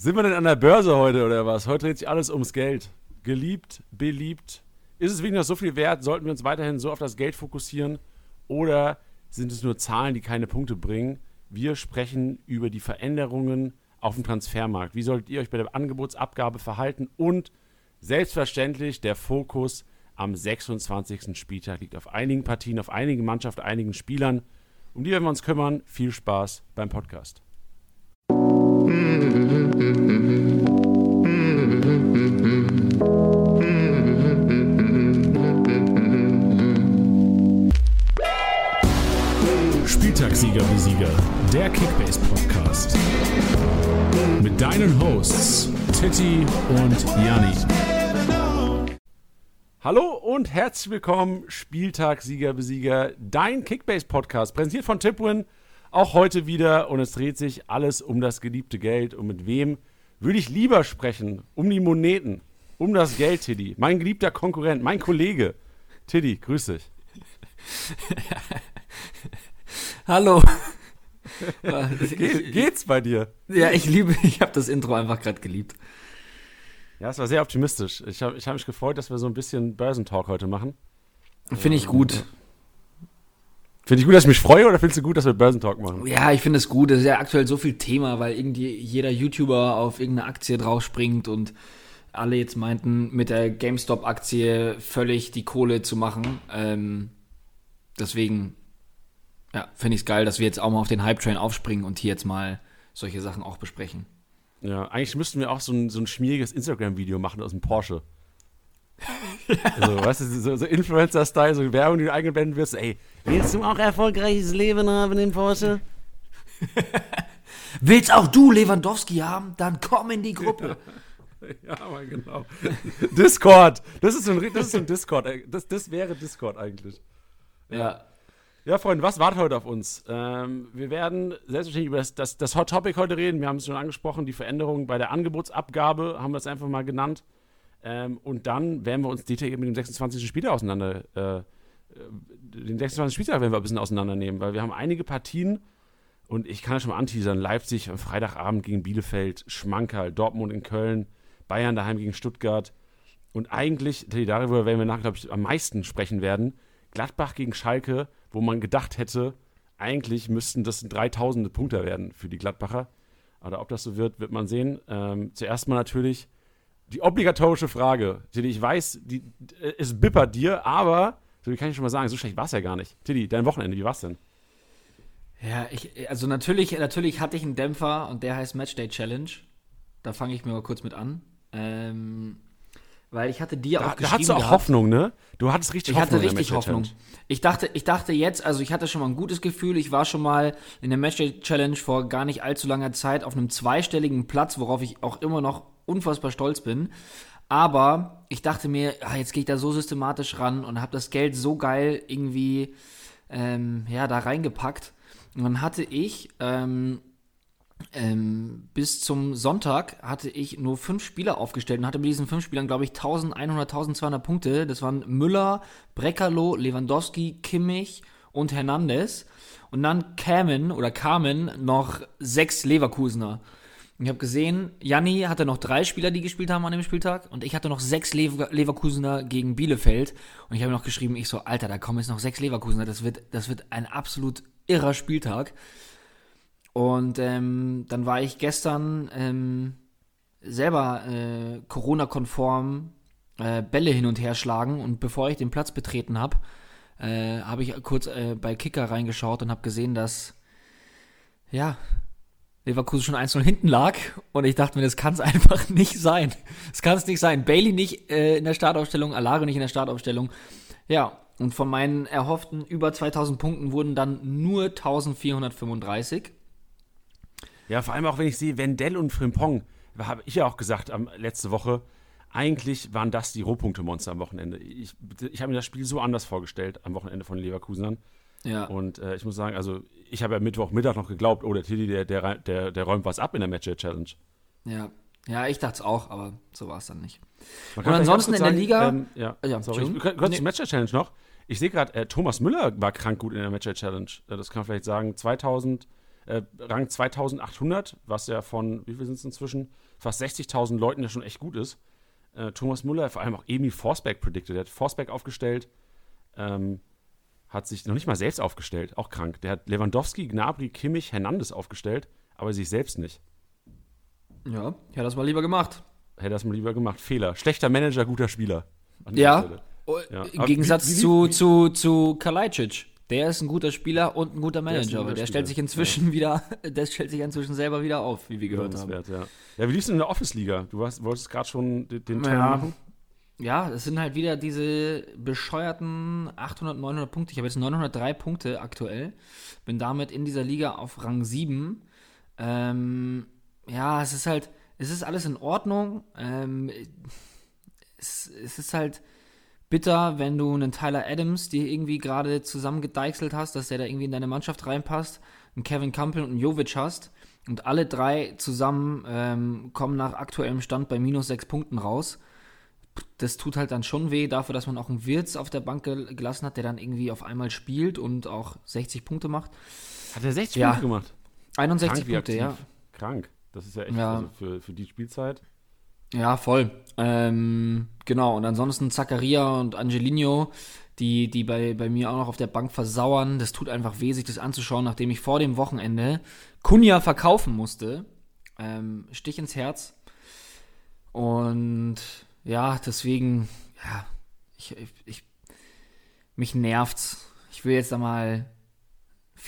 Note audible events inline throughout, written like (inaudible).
Sind wir denn an der Börse heute oder was? Heute dreht sich alles ums Geld. Geliebt, beliebt. Ist es wirklich noch so viel wert? Sollten wir uns weiterhin so auf das Geld fokussieren? Oder sind es nur Zahlen, die keine Punkte bringen? Wir sprechen über die Veränderungen auf dem Transfermarkt. Wie solltet ihr euch bei der Angebotsabgabe verhalten? Und selbstverständlich der Fokus am 26. Spieltag liegt auf einigen Partien, auf einigen Mannschaften, einigen Spielern. Um die werden wir uns kümmern. Viel Spaß beim Podcast. Spieltagssieger wie Sieger, der Kickbase Podcast. Mit deinen Hosts Titti und Janni. Hallo und herzlich willkommen, Spieltagssieger Besieger, dein Kickbase Podcast, präsentiert von Tipwin. Auch heute wieder und es dreht sich alles um das geliebte Geld. Und mit wem würde ich lieber sprechen? Um die Moneten, um das Geld, Tiddy. Mein geliebter Konkurrent, mein Kollege. Tiddy, grüß dich. (laughs) Hallo. (laughs) Ge geht's bei dir? Ja, ich liebe, ich habe das Intro einfach gerade geliebt. Ja, es war sehr optimistisch. Ich habe ich hab mich gefreut, dass wir so ein bisschen Börsentalk heute machen. Finde ich gut. Finde ich gut, dass ich mich freue oder findest du gut, dass wir Börsentalk machen? Ja, ich finde es gut. Es ist ja aktuell so viel Thema, weil irgendwie jeder YouTuber auf irgendeine Aktie draufspringt und alle jetzt meinten, mit der GameStop-Aktie völlig die Kohle zu machen. Ähm, deswegen, ja, finde ich es geil, dass wir jetzt auch mal auf den Hype-Train aufspringen und hier jetzt mal solche Sachen auch besprechen. Ja, eigentlich müssten wir auch so ein, so ein schmieriges Instagram-Video machen aus dem Porsche. (laughs) also, weißt du, so, so Influencer-Style, so Werbung, die du eingeblendet wirst. Ey, willst du auch erfolgreiches Leben haben in Porsche? (laughs) Willst auch du Lewandowski haben? Dann komm in die Gruppe. (laughs) Ja, aber genau. Discord. Das ist so ein, das ist so ein Discord. Das, das wäre Discord eigentlich. Ja. Ja, Freunde, was wartet heute auf uns? Ähm, wir werden selbstverständlich über das, das, das, Hot Topic heute reden. Wir haben es schon angesprochen, die Veränderungen bei der Angebotsabgabe haben wir es einfach mal genannt. Ähm, und dann werden wir uns detailliert mit dem 26. Spieltag auseinander, äh, den 26. Spieltag werden wir ein bisschen auseinandernehmen, weil wir haben einige Partien und ich kann ja schon mal anteasern, Leipzig am Freitagabend gegen Bielefeld, Schmankerl, Dortmund in Köln, Bayern daheim gegen Stuttgart und eigentlich, darüber werden wir nachher, glaube ich, am meisten sprechen werden, Gladbach gegen Schalke, wo man gedacht hätte, eigentlich müssten das dreitausende Punkte werden für die Gladbacher. Aber ob das so wird, wird man sehen. Ähm, zuerst mal natürlich die obligatorische Frage. Tilly, ich weiß, die, äh, es bippert dir, aber, so wie kann ich schon mal sagen, so schlecht war es ja gar nicht. Tilly, dein Wochenende, wie war es denn? Ja, ich, also natürlich, natürlich hatte ich einen Dämpfer und der heißt Matchday Challenge. Da fange ich mir mal kurz mit an. Ähm, weil ich hatte dir da, auch geschrieben. Da hattest du auch gehabt, Hoffnung, ne? Du hattest richtig ich Hoffnung. Ich hatte richtig Hoffnung. Ich dachte, ich dachte jetzt, also ich hatte schon mal ein gutes Gefühl. Ich war schon mal in der Matchday Challenge vor gar nicht allzu langer Zeit auf einem zweistelligen Platz, worauf ich auch immer noch unfassbar stolz bin. Aber ich dachte mir, ah, jetzt gehe ich da so systematisch ran und habe das Geld so geil irgendwie ähm, ja, da reingepackt. Und dann hatte ich ähm, ähm, bis zum Sonntag hatte ich nur fünf Spieler aufgestellt und hatte mit diesen fünf Spielern, glaube ich, 1100, 1200 Punkte. Das waren Müller, Breckerlo, Lewandowski, Kimmich und Hernandez. Und dann kamen oder kamen noch sechs Leverkusener. Ich habe gesehen, Janni hatte noch drei Spieler, die gespielt haben an dem Spieltag und ich hatte noch sechs Lever Leverkusener gegen Bielefeld und ich habe noch geschrieben, ich so, Alter, da kommen jetzt noch sechs Leverkusener, das wird, das wird ein absolut irrer Spieltag. Und ähm, dann war ich gestern ähm, selber äh, Corona-konform äh, Bälle hin und her schlagen und bevor ich den Platz betreten habe, äh, habe ich kurz äh, bei Kicker reingeschaut und habe gesehen, dass ja Leverkusen schon 1-0 hinten lag und ich dachte mir, das kann es (laughs) einfach nicht sein. Das kann es nicht sein. Bailey nicht äh, in der Startaufstellung, Alare nicht in der Startaufstellung. Ja, und von meinen erhofften über 2000 Punkten wurden dann nur 1435. Ja, vor allem auch, wenn ich sehe, Wendell und Frimpong, habe ich ja auch gesagt am, letzte Woche, eigentlich waren das die Rohpunkte-Monster am Wochenende. Ich, ich habe mir das Spiel so anders vorgestellt am Wochenende von Leverkusenern. Ja. Und äh, ich muss sagen, also ich habe ja Mittwochmittag noch geglaubt, oh, der Tilly, der, der, der, der räumt was ab in der Match-Challenge. Ja. Ja, ich dachte es auch, aber so war es dann nicht. Und ansonsten in der Liga. Ähm, ja, ja, sorry. Ich, kurz nee. zur Match-Challenge noch. Ich sehe gerade, äh, Thomas Müller war krank gut in der Match-Challenge. Das kann man vielleicht sagen. 2000 äh, Rang 2800, was ja von, wie viel sind es inzwischen? Fast 60.000 Leuten ja schon echt gut ist. Äh, Thomas Müller, vor allem auch Emil Forsberg predicted. Der hat Forsberg aufgestellt, ähm, hat sich noch nicht mal selbst aufgestellt, auch krank. Der hat Lewandowski, Gnabry, Kimmich, Hernandez aufgestellt, aber sich selbst nicht. Ja, hätte das mal lieber gemacht. Hätte das mal lieber gemacht. Fehler. Schlechter Manager, guter Spieler. Ja. ja. Im Gegensatz wie- wie- zu, wie- zu, zu Kalajdzic. Der ist ein guter Spieler und ein guter Manager, aber guter der stellt sich inzwischen wieder, (laughs) der stellt sich inzwischen selber wieder auf, wie wir gehört haben. Ja. ja, wie liefst du in der Office-Liga? Du warst, wolltest gerade schon den, den Turn Ja. machen. Ja, es sind halt wieder diese bescheuerten 800, 900 Punkte. Ich habe jetzt 903 Punkte aktuell. Bin damit in dieser Liga auf Rang 7. Ähm, ja, es ist halt, es ist alles in Ordnung. Ähm, es, es ist halt bitter, wenn du einen Tyler Adams, die irgendwie gerade zusammengedeichselt hast, dass der da irgendwie in deine Mannschaft reinpasst, einen Kevin Campbell und einen Jovic hast und alle drei zusammen ähm, kommen nach aktuellem Stand bei minus sechs Punkten raus das tut halt dann schon weh, dafür, dass man auch einen Wirtz auf der Bank gel- gelassen hat, der dann irgendwie auf einmal spielt und auch 60 Punkte macht. Hat er 60 Ja. Punkte gemacht? 61 wie Punkte, ja. Krank. Das ist ja echt Ja. also für, für die Spielzeit. Ja, voll. Ähm, genau, und ansonsten Zakaria und Angelino, die, die bei, bei mir auch noch auf der Bank versauern. Das tut einfach weh, sich das anzuschauen, nachdem ich vor dem Wochenende Kunja verkaufen musste. Ähm, Stich ins Herz. Und ja, deswegen, ja, ich, ich, ich mich nervt's. Ich will jetzt da mal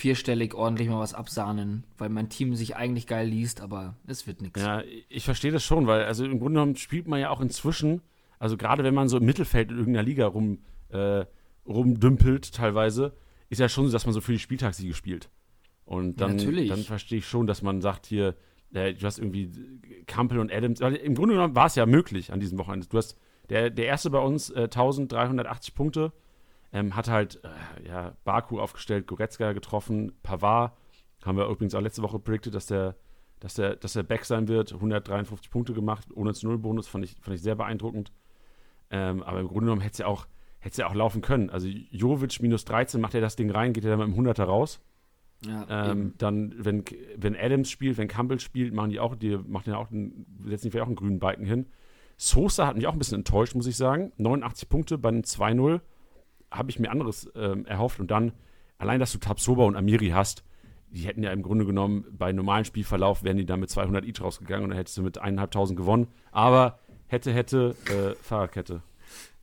vierstellig ordentlich mal was absahnen, weil mein Team sich eigentlich geil liest, aber es wird nichts. Ja, ich verstehe das schon, weil also im Grunde genommen spielt man ja auch inzwischen, also gerade wenn man so im Mittelfeld in irgendeiner Liga rum, äh, rumdümpelt teilweise, ist ja schon so, dass man so für die Spieltagssiege spielt. Und Ja, dann, natürlich. dann verstehe ich schon, dass man sagt hier, äh, du hast irgendwie Campbell und Adams, weil im Grunde genommen war es ja möglich an diesem Wochenende. Du hast der, der erste bei uns äh, 1380 Punkte, ähm, hat halt äh, ja, Baku aufgestellt, Goretzka getroffen, Pavard, haben wir übrigens auch letzte Woche predicted, dass der, dass der, dass der Back sein wird, 153 Punkte gemacht, ohne zu Null Bonus, fand ich, fand ich sehr beeindruckend. Ähm, aber im Grunde genommen hätte es ja auch, hätte es ja auch laufen können. Also Jovic minus 13, macht er das Ding rein, geht er dann mit dem 100er raus. Ja, Ähm, dann, wenn, wenn Adams spielt, wenn Campbell spielt, machen die auch, die machen ja auch, einen, setzen die vielleicht auch einen grünen Balken hin. Sosa hat mich auch ein bisschen enttäuscht, muss ich sagen. 89 Punkte bei einem 2-0. Habe ich mir anderes ähm, erhofft. Und dann, allein, dass du Tabsoba und Amiri hast, die hätten ja im Grunde genommen bei normalem Spielverlauf, wären die dann mit 200 each rausgegangen und dann hättest du mit 1.500 gewonnen. Aber hätte, hätte, äh, Fahrradkette.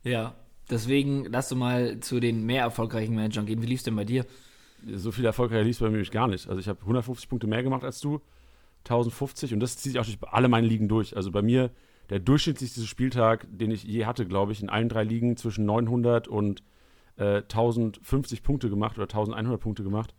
Ja, deswegen lass du mal zu den mehr erfolgreichen Managern gehen. Wie lief's denn bei dir? so viel erfolgreicher lief es bei mir gar nicht. Also ich habe 150 Punkte mehr gemacht als du, 1050 und das zieht sich auch durch alle meine Ligen durch. Also bei mir der durchschnittlichste Spieltag, den ich je hatte, glaube ich, in allen drei Ligen zwischen 900 und äh, 1050 Punkte gemacht oder 1100 Punkte gemacht.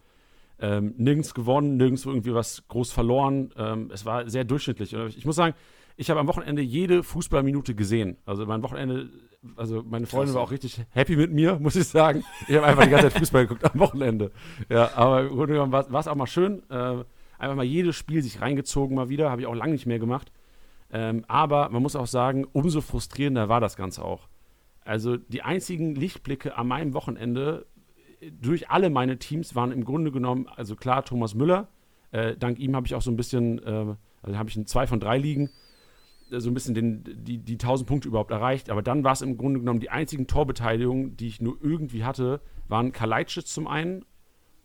Ähm, nirgends gewonnen, nirgends irgendwie was groß verloren. Ähm, es war sehr durchschnittlich. Ich muss sagen, ich habe am Wochenende jede Fußballminute gesehen. Also mein Wochenende, also meine Freundin war auch richtig happy mit mir, muss ich sagen. Ich habe einfach die ganze Zeit Fußball geguckt am Wochenende. Ja, aber im Grunde genommen war es auch mal schön. Äh, einfach mal jedes Spiel sich reingezogen mal wieder. Habe ich auch lange nicht mehr gemacht. Ähm, aber man muss auch sagen, umso frustrierender war das Ganze auch. Also die einzigen Lichtblicke an meinem Wochenende durch alle meine Teams waren im Grunde genommen, also klar, Thomas Müller. Äh, dank ihm habe ich auch so ein bisschen, äh, also habe ich ein zwei von drei Ligen, äh, so ein bisschen den, die, die 1000 Punkte überhaupt erreicht. Aber dann war es im Grunde genommen die einzigen Torbeteiligungen, die ich nur irgendwie hatte, waren Kalajdzic zum einen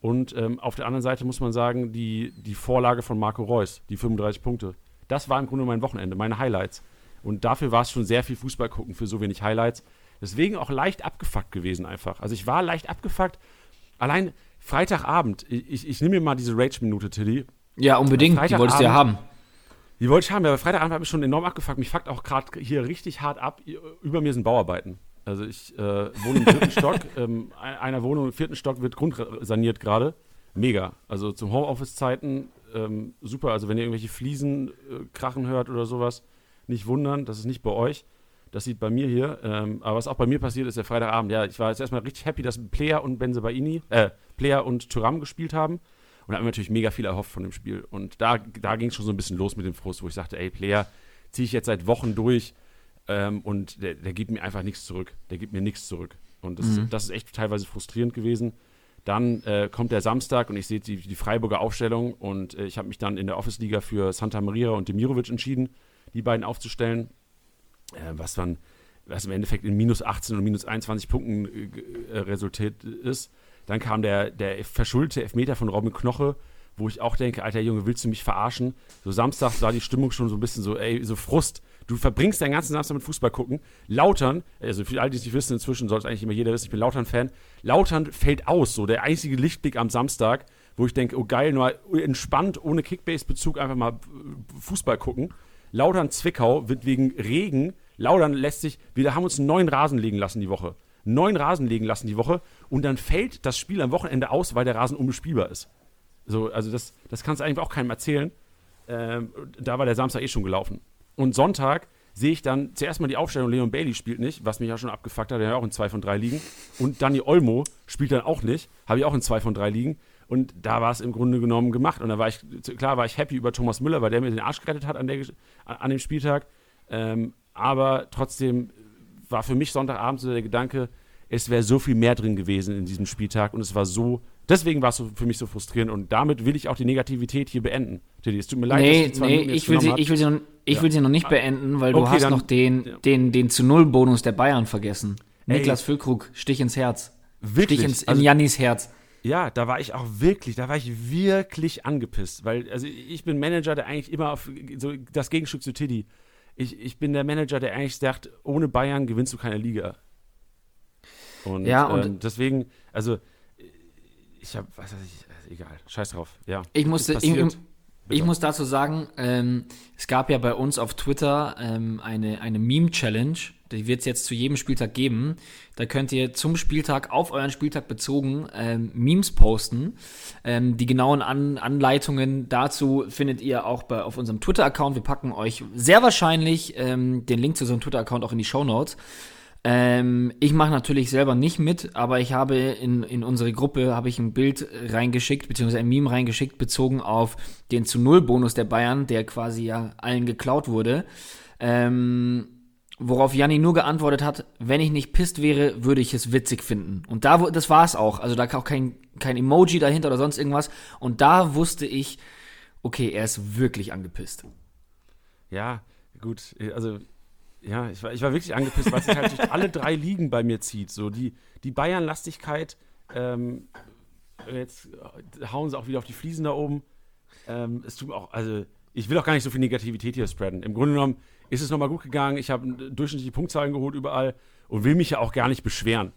und ähm, auf der anderen Seite muss man sagen, die, die Vorlage von Marco Reus, die 35 Punkte. Das war im Grunde mein Wochenende, meine Highlights. Und dafür war es schon sehr viel Fußball gucken für so wenig Highlights. Deswegen auch leicht abgefuckt gewesen einfach. Also ich war leicht abgefuckt. Allein Freitagabend, ich, ich, ich nehme mir mal diese Rage-Minute, Tilly. Ja, unbedingt. Die wolltest du ja haben. Die wollte ich haben, aber Freitagabend habe ich schon enorm abgefuckt. Mich fuckt auch gerade hier richtig hart ab. Über mir sind Bauarbeiten. Also ich äh, wohne im dritten Stock. (laughs) Ähm, ein- einer Wohnung im vierten Stock wird grundsaniert gerade. Mega. Also zum Homeoffice-Zeiten ähm, super. Also wenn ihr irgendwelche Fliesen äh, krachen hört oder sowas, nicht wundern. Das ist nicht bei euch. Das sieht bei mir hier. Ähm, aber was auch bei mir passiert ist, der Freitagabend. Ja, ich war jetzt erstmal richtig happy, dass Player und Benzebaini, äh, Player und Thuram gespielt haben. Und da haben wir natürlich mega viel erhofft von dem Spiel. Und da, da ging es schon so ein bisschen los mit dem Frust, wo ich sagte, ey, Player ziehe ich jetzt seit Wochen durch ähm, und der, der gibt mir einfach nichts zurück. Der gibt mir nichts zurück. Und das, Mhm. ist, das ist echt teilweise frustrierend gewesen. Dann äh, kommt der Samstag und ich sehe die, die Freiburger Aufstellung und äh, ich habe mich dann in der Office-Liga für Santa Maria und Demirovic entschieden, die beiden aufzustellen. Äh, was dann, was im Endeffekt in minus 18 und minus 21 Punkten äh, resultiert ist. Dann kam der, der verschuldete Elfmeter von Robin Knoche, wo ich auch denke, alter Junge, willst du mich verarschen? So Samstag war die Stimmung schon so ein bisschen so, ey, so Frust. Du verbringst deinen ganzen Samstag mit Fußball gucken. Lautern, also für all die es nicht wissen, inzwischen sollte eigentlich immer jeder wissen, ich bin Lautern-Fan. Lautern fällt aus, so der einzige Lichtblick am Samstag, wo ich denke, oh geil, nur entspannt, ohne Kickbase-Bezug einfach mal Fußball gucken. Lautern-Zwickau wird wegen Regen, Lautern lässt sich, wir haben uns neuen Rasen legen lassen die Woche. Neun Rasen legen lassen die Woche und dann fällt das Spiel am Wochenende aus, weil der Rasen unbespielbar ist. So, also das, das kannst du eigentlich auch keinem erzählen. Ähm, da war der Samstag eh schon gelaufen. Und Sonntag sehe ich dann zuerst mal die Aufstellung, Leon Bailey spielt nicht, was mich ja schon abgefuckt hat, der ja auch in zwei von drei liegen. Und Danny Olmo spielt dann auch nicht, habe ich auch in zwei von drei liegen. Und da war es im Grunde genommen gemacht. Und da war ich, klar war ich happy über Thomas Müller, weil der mir den Arsch gerettet hat an, der, an dem Spieltag. Ähm, aber trotzdem war für mich Sonntagabend so der Gedanke, es wäre so viel mehr drin gewesen in diesem Spieltag und es war so Deswegen war es für mich so frustrierend und damit will ich auch die Negativität hier beenden. Teddy, es tut mir leid, nee, dass nee, ich will, sie, ich, will sie noch, ich ja. will sie noch nicht beenden, weil okay, du hast dann, noch den, ja. den, den zu Null Bonus der Bayern vergessen. Ey. Niklas Füllkrug, Stich ins Herz. Wirklich? Stich ins, in also, Jannis Herz. Ja, da war ich auch wirklich, da war ich wirklich angepisst, weil also ich bin Manager, der eigentlich immer auf so das Gegenstück zu Tiddy. Ich, ich bin der Manager, der eigentlich sagt, ohne Bayern gewinnst du keine Liga. Und, ja, und ähm, deswegen, also ich habe, was weiß ich, äh, egal, scheiß drauf. Ja. Ich musste, ich, ich, muss dazu sagen, ähm, es gab ja bei uns auf Twitter ähm, eine, eine Meme-Challenge, die wird es jetzt zu jedem Spieltag geben. Da könnt ihr zum Spieltag, auf euren Spieltag bezogen, ähm, Memes posten. Ähm, die genauen An Anleitungen dazu findet ihr auch bei, auf unserem Twitter-Account. Wir packen euch sehr wahrscheinlich ähm, den Link zu unserem Twitter-Account auch in die Show Notes. Ähm, ich mache natürlich selber nicht mit, aber ich habe in, in unsere Gruppe habe ich ein Bild reingeschickt, beziehungsweise ein Meme reingeschickt, bezogen auf den zu Null Bonus der Bayern, der quasi ja allen geklaut wurde. Ähm, worauf Janni nur geantwortet hat, wenn ich nicht pisst wäre, würde ich es witzig finden. Und da, das war es auch. Also da auch kein, kein Emoji dahinter oder sonst irgendwas. Und da wusste ich, okay, er ist wirklich angepisst. Ja, gut. Also ja, ich war, ich war wirklich angepisst, weil sich halt durch alle drei Ligen bei mir zieht. So die, die Bayern-Lastigkeit, ähm, jetzt hauen sie auch wieder auf die Fliesen da oben. Ähm, es tut auch, also ich will auch gar nicht so viel Negativität hier spreaden. Im Grunde genommen ist es nochmal gut gegangen. Ich habe durchschnittliche Punktzahlen geholt überall und will mich ja auch gar nicht beschweren.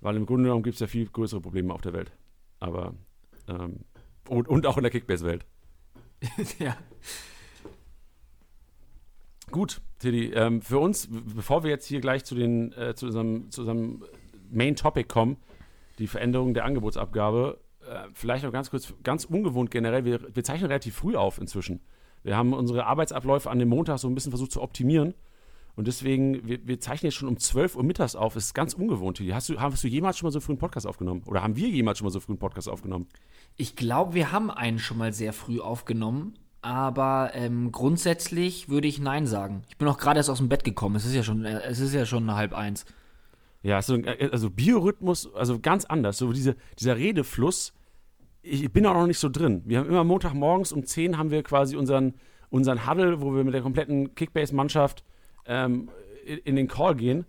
Weil im Grunde genommen gibt es ja viel größere Probleme auf der Welt. Aber, ähm, und, und auch in der Kickbase-Welt. (laughs) ja. Gut, Tilly, ähm, für uns, bevor wir jetzt hier gleich zu, den, äh, zu, unserem, zu unserem Main Topic kommen, die Veränderung der Angebotsabgabe, äh, vielleicht noch ganz kurz, ganz ungewohnt generell, wir, wir zeichnen relativ früh auf inzwischen. Wir haben unsere Arbeitsabläufe an dem Montag so ein bisschen versucht zu optimieren. Und deswegen, wir, wir zeichnen jetzt schon um 12 Uhr mittags auf. Das ist ganz ungewohnt. Hast du, hast du jemals schon mal so früh einen Podcast aufgenommen? Oder haben wir jemals schon mal so früh einen Podcast aufgenommen? Ich glaube, wir haben einen schon mal sehr früh aufgenommen. Aber ähm, grundsätzlich würde ich Nein sagen. Ich bin auch gerade erst aus dem Bett gekommen. Es ist ja schon, äh, es ist ja schon halb eins. Ja, also, also Biorhythmus, also ganz anders. So diese, dieser Redefluss, ich bin auch noch nicht so drin. Wir haben immer Montagmorgens um 10 haben wir quasi unseren, unseren Huddle, wo wir mit der kompletten Kickbase-Mannschaft ähm, in, den Call gehen.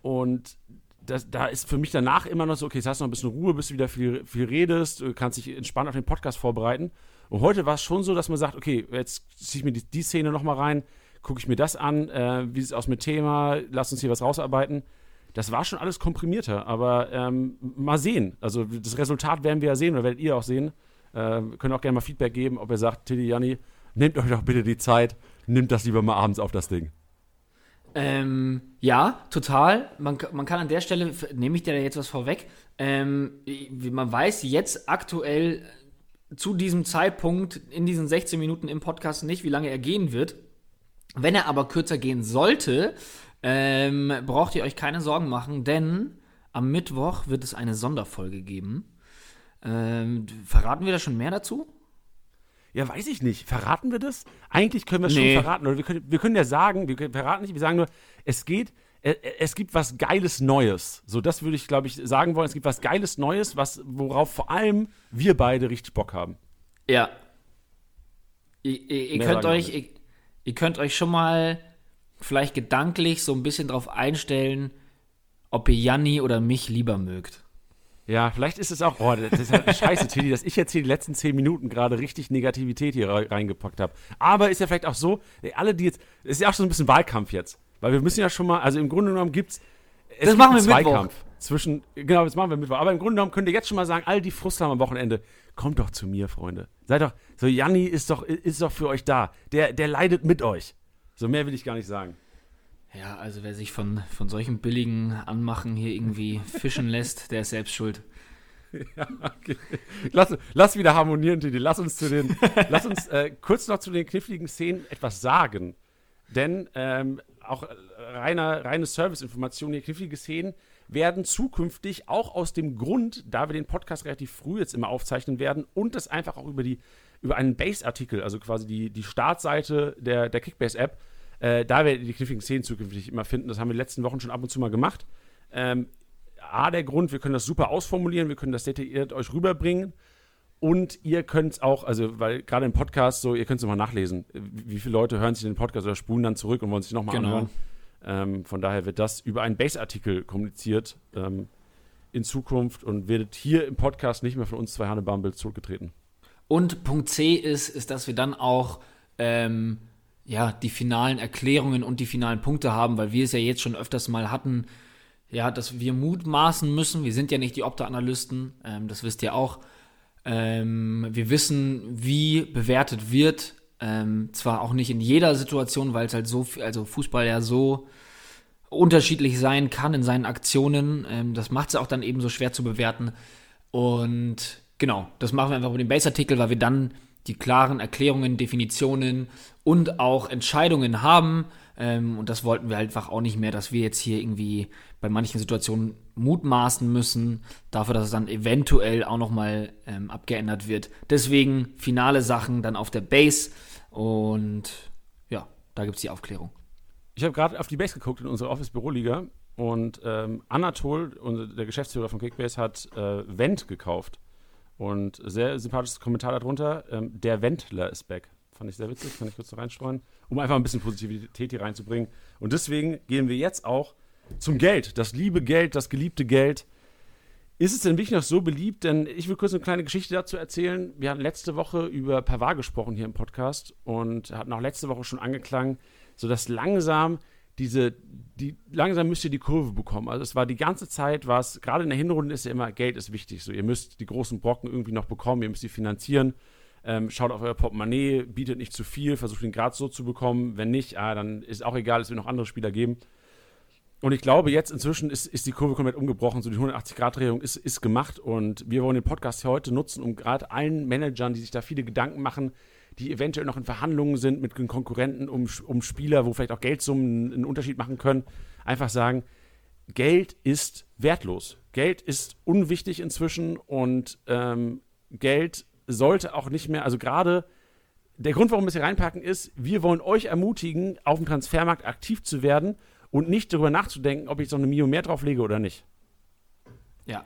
Und das, da ist für mich danach immer noch so, okay, jetzt hast du noch ein bisschen Ruhe, bis du wieder viel, viel redest, kannst dich entspannt auf den Podcast vorbereiten. Und heute war es schon so, dass man sagt, okay, jetzt ziehe ich mir die, die Szene nochmal rein, gucke ich mir das an, äh, wie sieht es aus mit Thema, lass uns hier was rausarbeiten. Das war schon alles komprimierter, aber ähm, mal sehen. Also das Resultat werden wir ja sehen oder werdet ihr auch sehen. Äh, könnt auch gerne mal Feedback geben, ob ihr sagt, Tilly, Janni, nehmt euch doch bitte die Zeit, nimmt das lieber mal abends auf das Ding. Ähm, ja, total. Man, man kann an der Stelle, nehme ich dir da jetzt was vorweg, ähm, man weiß jetzt aktuell zu diesem Zeitpunkt in diesen 16 Minuten im Podcast nicht, wie lange er gehen wird. Wenn er aber kürzer gehen sollte, ähm, braucht ihr euch keine Sorgen machen, denn am Mittwoch wird es eine Sonderfolge geben. Ähm, verraten wir da schon mehr dazu? Ja, weiß ich nicht. Verraten wir das? Eigentlich können wir es nee. schon verraten. Oder wir können, wir können ja sagen, wir verraten nicht, wir sagen nur, es geht, es gibt was Geiles Neues. So, das würde ich, glaube ich, sagen wollen. Es gibt was Geiles Neues, was, worauf vor allem wir beide richtig Bock haben. Ja. Ihr, ihr, ihr könnt euch, ihr, ihr, könnt euch schon mal vielleicht gedanklich so ein bisschen drauf einstellen, ob ihr Janni oder mich lieber mögt. Ja, vielleicht ist es auch, oh, das ist halt scheiße, Tilly, dass ich jetzt hier die letzten zehn Minuten gerade richtig Negativität hier reingepackt habe. Aber ist ja vielleicht auch so, alle, die jetzt, ist ja auch so ein bisschen Wahlkampf jetzt. Weil wir müssen ja schon mal, also im Grunde genommen gibt's, es das machen wir Zweikampf Mittwoch. zwischen, genau, das machen wir Mittwoch. Aber im Grunde genommen könnt ihr jetzt schon mal sagen, all die Frust haben am Wochenende, kommt doch zu mir, Freunde. Seid doch, so Janni ist doch, ist doch für euch da. Der, der leidet mit euch. So mehr will ich gar nicht sagen. Ja, also wer sich von, von solchen billigen Anmachen hier irgendwie fischen lässt, der ist selbst schuld. (laughs) Ja, okay. Lass, lass wieder harmonieren, Titi. Lass uns zu den, lass uns äh, kurz noch zu den kniffligen Szenen etwas sagen. Denn ähm, auch reiner, reine Serviceinformationen, die knifflige Szenen werden zukünftig auch aus dem Grund, da wir den Podcast relativ früh jetzt immer aufzeichnen werden und das einfach auch über die über einen Base-Artikel, also quasi die, die Startseite der, der Kickbase-App, äh, da werdet ihr die kniffligen Szenen zukünftig immer finden. Das haben wir in den letzten Wochen schon ab und zu mal gemacht. Ähm, A, der Grund, wir können das super ausformulieren, wir können das detailliert euch rüberbringen. Und ihr könnt es auch, also, weil gerade im Podcast so, ihr könnt es mal nachlesen. Wie viele Leute hören sich den Podcast oder spulen dann zurück und wollen sich nochmal genau. anhören. Ähm, von daher wird das über einen Base-Artikel kommuniziert ähm, in Zukunft und wird hier im Podcast nicht mehr von uns zwei Hannebumble zurückgetreten. Und Punkt C ist, ist, dass wir dann auch ähm, ja, die finalen Erklärungen und die finalen Punkte haben, weil wir es ja jetzt schon öfters mal hatten, ja, dass wir mutmaßen müssen. Wir sind ja nicht die Opta-Analysten, ähm, das wisst ihr auch. Ähm, wir wissen, wie bewertet wird. Ähm, zwar auch nicht in jeder Situation, weil es halt so, also Fußball ja so unterschiedlich sein kann in seinen Aktionen. Ähm, das macht es auch dann eben so schwer zu bewerten. Und genau, das machen wir einfach über den Base-Artikel, weil wir dann die klaren Erklärungen, Definitionen und auch Entscheidungen haben. Ähm, und das wollten wir einfach auch nicht mehr, dass wir jetzt hier irgendwie bei manchen Situationen mutmaßen müssen, dafür, dass es dann eventuell auch nochmal ähm, abgeändert wird. Deswegen finale Sachen dann auf der Base und ja, da gibt es die Aufklärung. Ich habe gerade auf die Base geguckt in unserer Office-Büro-Liga und ähm, Anatol, der Geschäftsführer von Kickbase, hat äh, Vent gekauft. Und sehr sympathisches Kommentar darunter. Ähm, der Wendler ist back. Fand ich sehr witzig, kann ich kurz noch reinstreuen, um einfach ein bisschen Positivität hier reinzubringen. Und deswegen gehen wir jetzt auch zum Geld. Das liebe Geld, das geliebte Geld. Ist es denn wirklich noch so beliebt? Denn ich will kurz eine kleine Geschichte dazu erzählen. Wir hatten letzte Woche über Pavard gesprochen hier im Podcast und hatten auch letzte Woche schon angeklangen, sodass langsam diese, die, langsam müsst ihr die Kurve bekommen. Also es war die ganze Zeit, was, gerade in der Hinrunde ist ja immer, Geld ist wichtig. So, ihr müsst die großen Brocken irgendwie noch bekommen, ihr müsst sie finanzieren. Ähm, schaut auf euer Portemonnaie, bietet nicht zu viel, versucht den Grad so zu bekommen. Wenn nicht, ah, dann ist auch egal, es wird noch andere Spieler geben. Und ich glaube, jetzt inzwischen ist, ist die Kurve komplett umgebrochen. So die 180-Grad-Drehung ist, ist gemacht. Und wir wollen den Podcast heute nutzen, um gerade allen Managern, die sich da viele Gedanken machen, die eventuell noch in Verhandlungen sind mit Konkurrenten um, um Spieler, wo vielleicht auch Geldsummen einen Unterschied machen können, einfach sagen, Geld ist wertlos. Geld ist unwichtig inzwischen und ähm, Geld sollte auch nicht mehr, also gerade der Grund, warum wir es hier reinpacken, ist, wir wollen euch ermutigen, auf dem Transfermarkt aktiv zu werden und nicht darüber nachzudenken, ob ich so eine Mio mehr drauflege oder nicht. Ja.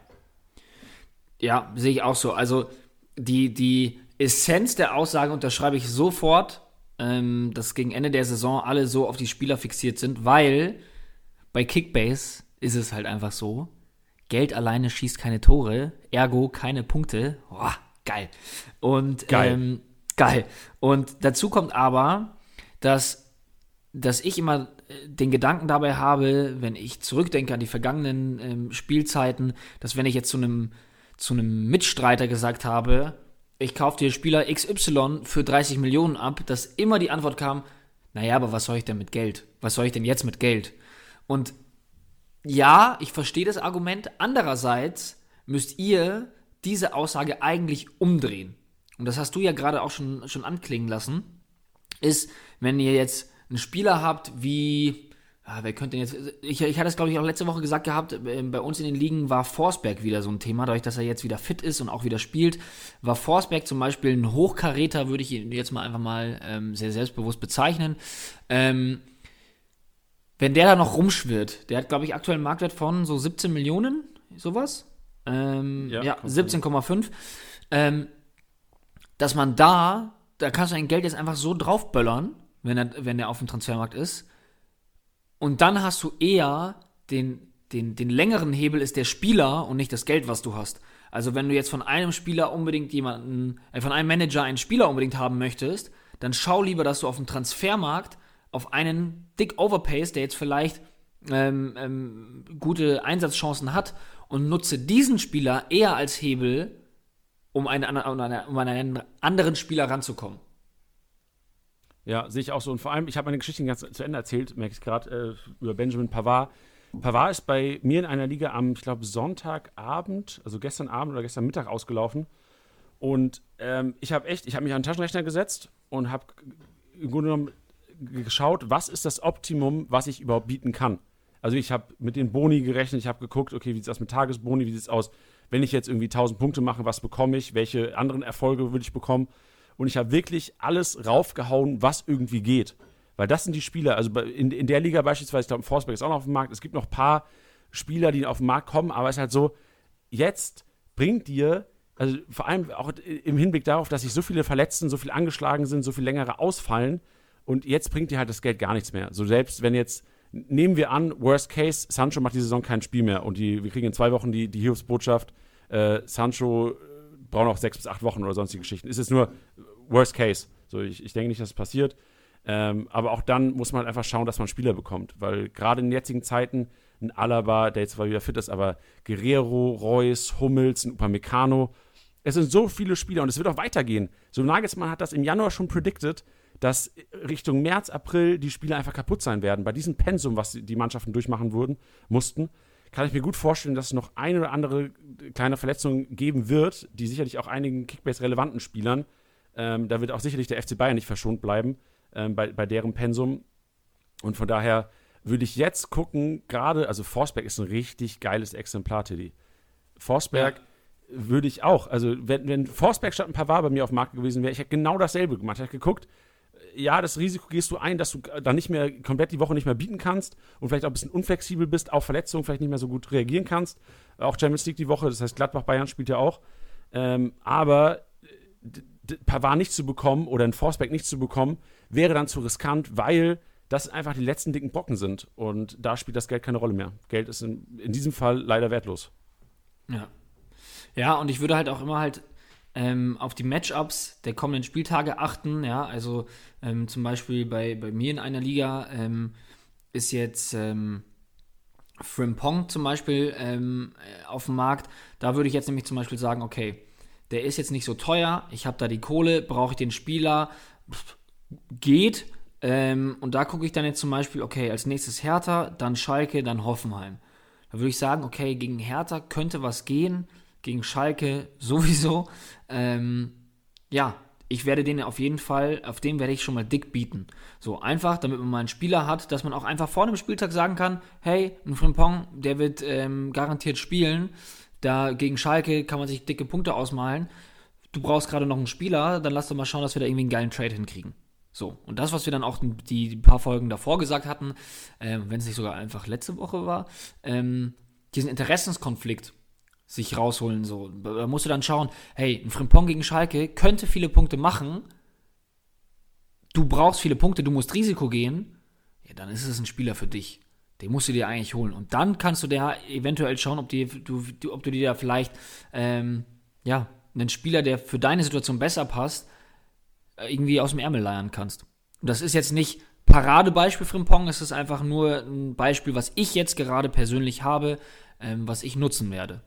Ja, sehe ich auch so. Also die, die Essenz der Aussage unterschreibe ich sofort, ähm, dass gegen Ende der Saison alle so auf die Spieler fixiert sind, weil bei Kickbase ist es halt einfach so, Geld alleine schießt keine Tore, ergo keine Punkte. Boah, geil. Und geil. Ähm, geil. Und dazu kommt aber, dass, dass ich immer äh, den Gedanken dabei habe, wenn ich zurückdenke an die vergangenen ähm, Spielzeiten, dass wenn ich jetzt zu einem zu einem Mitstreiter gesagt habe, ich kaufe dir Spieler XY für 30 Millionen ab, dass immer die Antwort kam, naja, aber was soll ich denn mit Geld? Was soll ich denn jetzt mit Geld? Und ja, ich verstehe das Argument. Andererseits müsst ihr diese Aussage eigentlich umdrehen. Und das hast du ja gerade auch schon, schon anklingen lassen. Ist, wenn ihr jetzt einen Spieler habt wie ja, wer könnte denn jetzt. Ich, ich hatte es, glaube ich, auch letzte Woche gesagt gehabt, äh, bei uns in den Ligen war Forsberg wieder so ein Thema, dadurch, dass er jetzt wieder fit ist und auch wieder spielt. War Forsberg zum Beispiel ein Hochkaräter, würde ich ihn jetzt mal einfach mal ähm, sehr selbstbewusst bezeichnen. Ähm, wenn der da noch rumschwirrt, der hat, glaube ich, aktuell einen Marktwert von so 17 Millionen, sowas. Ähm, ja, ja 17,5. Ähm, dass man da, da kannst du dein Geld jetzt einfach so draufböllern, wenn er, wenn er auf dem Transfermarkt ist. Und dann hast du eher den, den, den längeren Hebel ist der Spieler und nicht das Geld, was du hast. Also wenn du jetzt von einem Spieler unbedingt jemanden, äh, von einem Manager einen Spieler unbedingt haben möchtest, dann schau lieber, dass du auf dem Transfermarkt auf einen dick overpays, der jetzt vielleicht ähm, ähm, gute Einsatzchancen hat und nutze diesen Spieler eher als Hebel, um, eine, um, eine, um einen anderen Spieler ranzukommen. Ja, sehe ich auch so. Und vor allem, ich habe meine Geschichte ganz zu Ende erzählt, merke ich gerade, äh, über Benjamin Pavard. Pavard ist bei mir in einer Liga am, ich glaube, Sonntagabend, also gestern Abend oder gestern Mittag ausgelaufen. Und ähm, ich habe echt, ich habe mich an den Taschenrechner gesetzt und habe im Grunde genommen geschaut, was ist das Optimum, was ich überhaupt bieten kann. Also ich habe mit den Boni gerechnet, ich habe geguckt, okay, wie sieht es aus mit Tagesboni, wie sieht es aus, wenn ich jetzt irgendwie 1000 Punkte mache, was bekomme ich, welche anderen Erfolge würde ich bekommen. Und ich habe wirklich alles raufgehauen, was irgendwie geht. Weil das sind die Spieler, also in, in der Liga beispielsweise, ich glaube, Forsberg ist auch noch auf dem Markt, es gibt noch ein paar Spieler, die auf den Markt kommen, aber es ist halt so, jetzt bringt dir, also vor allem auch im Hinblick darauf, dass sich so viele Verletzten, so viel angeschlagen sind, so viel längere ausfallen, und jetzt bringt dir halt das Geld gar nichts mehr. So selbst wenn jetzt, nehmen wir an, worst case, Sancho macht die Saison kein Spiel mehr und die, wir kriegen in zwei Wochen die, die Hilfsbotschaft, äh, Sancho äh, braucht noch sechs bis acht Wochen oder sonstige Geschichten. Ist es nur worst case. So, ich, ich denke nicht, dass es passiert. Ähm, aber auch dann muss man halt einfach schauen, dass man Spieler bekommt. Weil gerade in den jetzigen Zeiten ein Alaba, der jetzt zwar wieder fit ist, aber Guerrero, Reus, Hummels, ein Upamecano, es sind so viele Spieler und es wird auch weitergehen. So Nagelsmann hat das im Januar schon predicted, dass Richtung März, April die Spieler einfach kaputt sein werden. Bei diesem Pensum, was die Mannschaften durchmachen wurden, mussten, kann ich mir gut vorstellen, dass es noch eine oder andere kleine Verletzung geben wird, die sicherlich auch einigen Kickbase-relevanten Spielern, ähm, da wird auch sicherlich der FC Bayern nicht verschont bleiben ähm, bei, bei deren Pensum. Und von daher würde ich jetzt gucken, gerade, also Forsberg ist ein richtig geiles Exemplar, Teddy. Forsberg ja. würde ich auch, also wenn, wenn Forsberg statt ein Pavard bei mir auf dem Markt gewesen wäre, ich hätte genau dasselbe gemacht. Ich hätte geguckt, ja, das Risiko gehst du ein, dass du dann nicht mehr komplett die Woche nicht mehr bieten kannst und vielleicht auch ein bisschen unflexibel bist, auf Verletzungen vielleicht nicht mehr so gut reagieren kannst. Auch Champions League die Woche, das heißt Gladbach Bayern spielt ja auch. Ähm, aber Pavard nicht zu bekommen oder ein Forceback nicht zu bekommen, wäre dann zu riskant, weil das einfach die letzten dicken Brocken sind. Und da spielt das Geld keine Rolle mehr. Geld ist in, in diesem Fall leider wertlos. Ja. Ja, und ich würde halt auch immer halt ähm, auf die Matchups der kommenden Spieltage achten. Ja, also ähm, zum Beispiel bei, bei mir in einer Liga ähm, ist jetzt ähm, Frimpong zum Beispiel ähm, äh, auf dem Markt. Da würde ich jetzt nämlich zum Beispiel sagen, okay, der ist jetzt nicht so teuer, ich habe da die Kohle, brauche ich den Spieler, Pff, geht. Ähm, und da gucke ich dann jetzt zum Beispiel, okay, als nächstes Hertha, dann Schalke, dann Hoffenheim. Da würde ich sagen, okay, gegen Hertha könnte was gehen gegen Schalke (laughs) sowieso. Ähm, ja, ich werde den auf jeden Fall, auf den werde ich schon mal dick bieten. So einfach, damit man mal einen Spieler hat, dass man auch einfach vor dem Spieltag sagen kann, hey, ein Frimpong, der wird ähm, garantiert spielen. Da gegen Schalke kann man sich dicke Punkte ausmalen. Du brauchst gerade noch einen Spieler, dann lass doch mal schauen, dass wir da irgendwie einen geilen Trade hinkriegen. So, und das, was wir dann auch die, die paar Folgen davor gesagt hatten, äh, wenn es nicht sogar einfach letzte Woche war, ähm, diesen Interessenskonflikt, sich rausholen. So. Da musst du dann schauen, hey, ein Frimpong gegen Schalke könnte viele Punkte machen. Du brauchst viele Punkte, du musst Risiko gehen. Ja, dann ist es ein Spieler für dich. Den musst du dir eigentlich holen. Und dann kannst du dir eventuell schauen, ob, die, du, ob du dir da vielleicht ähm, ja, einen Spieler, der für deine Situation besser passt, äh, irgendwie aus dem Ärmel leiern kannst. Und das ist jetzt nicht Paradebeispiel Frimpong, es ist einfach nur ein Beispiel, was ich jetzt gerade persönlich habe, ähm, was ich nutzen werde.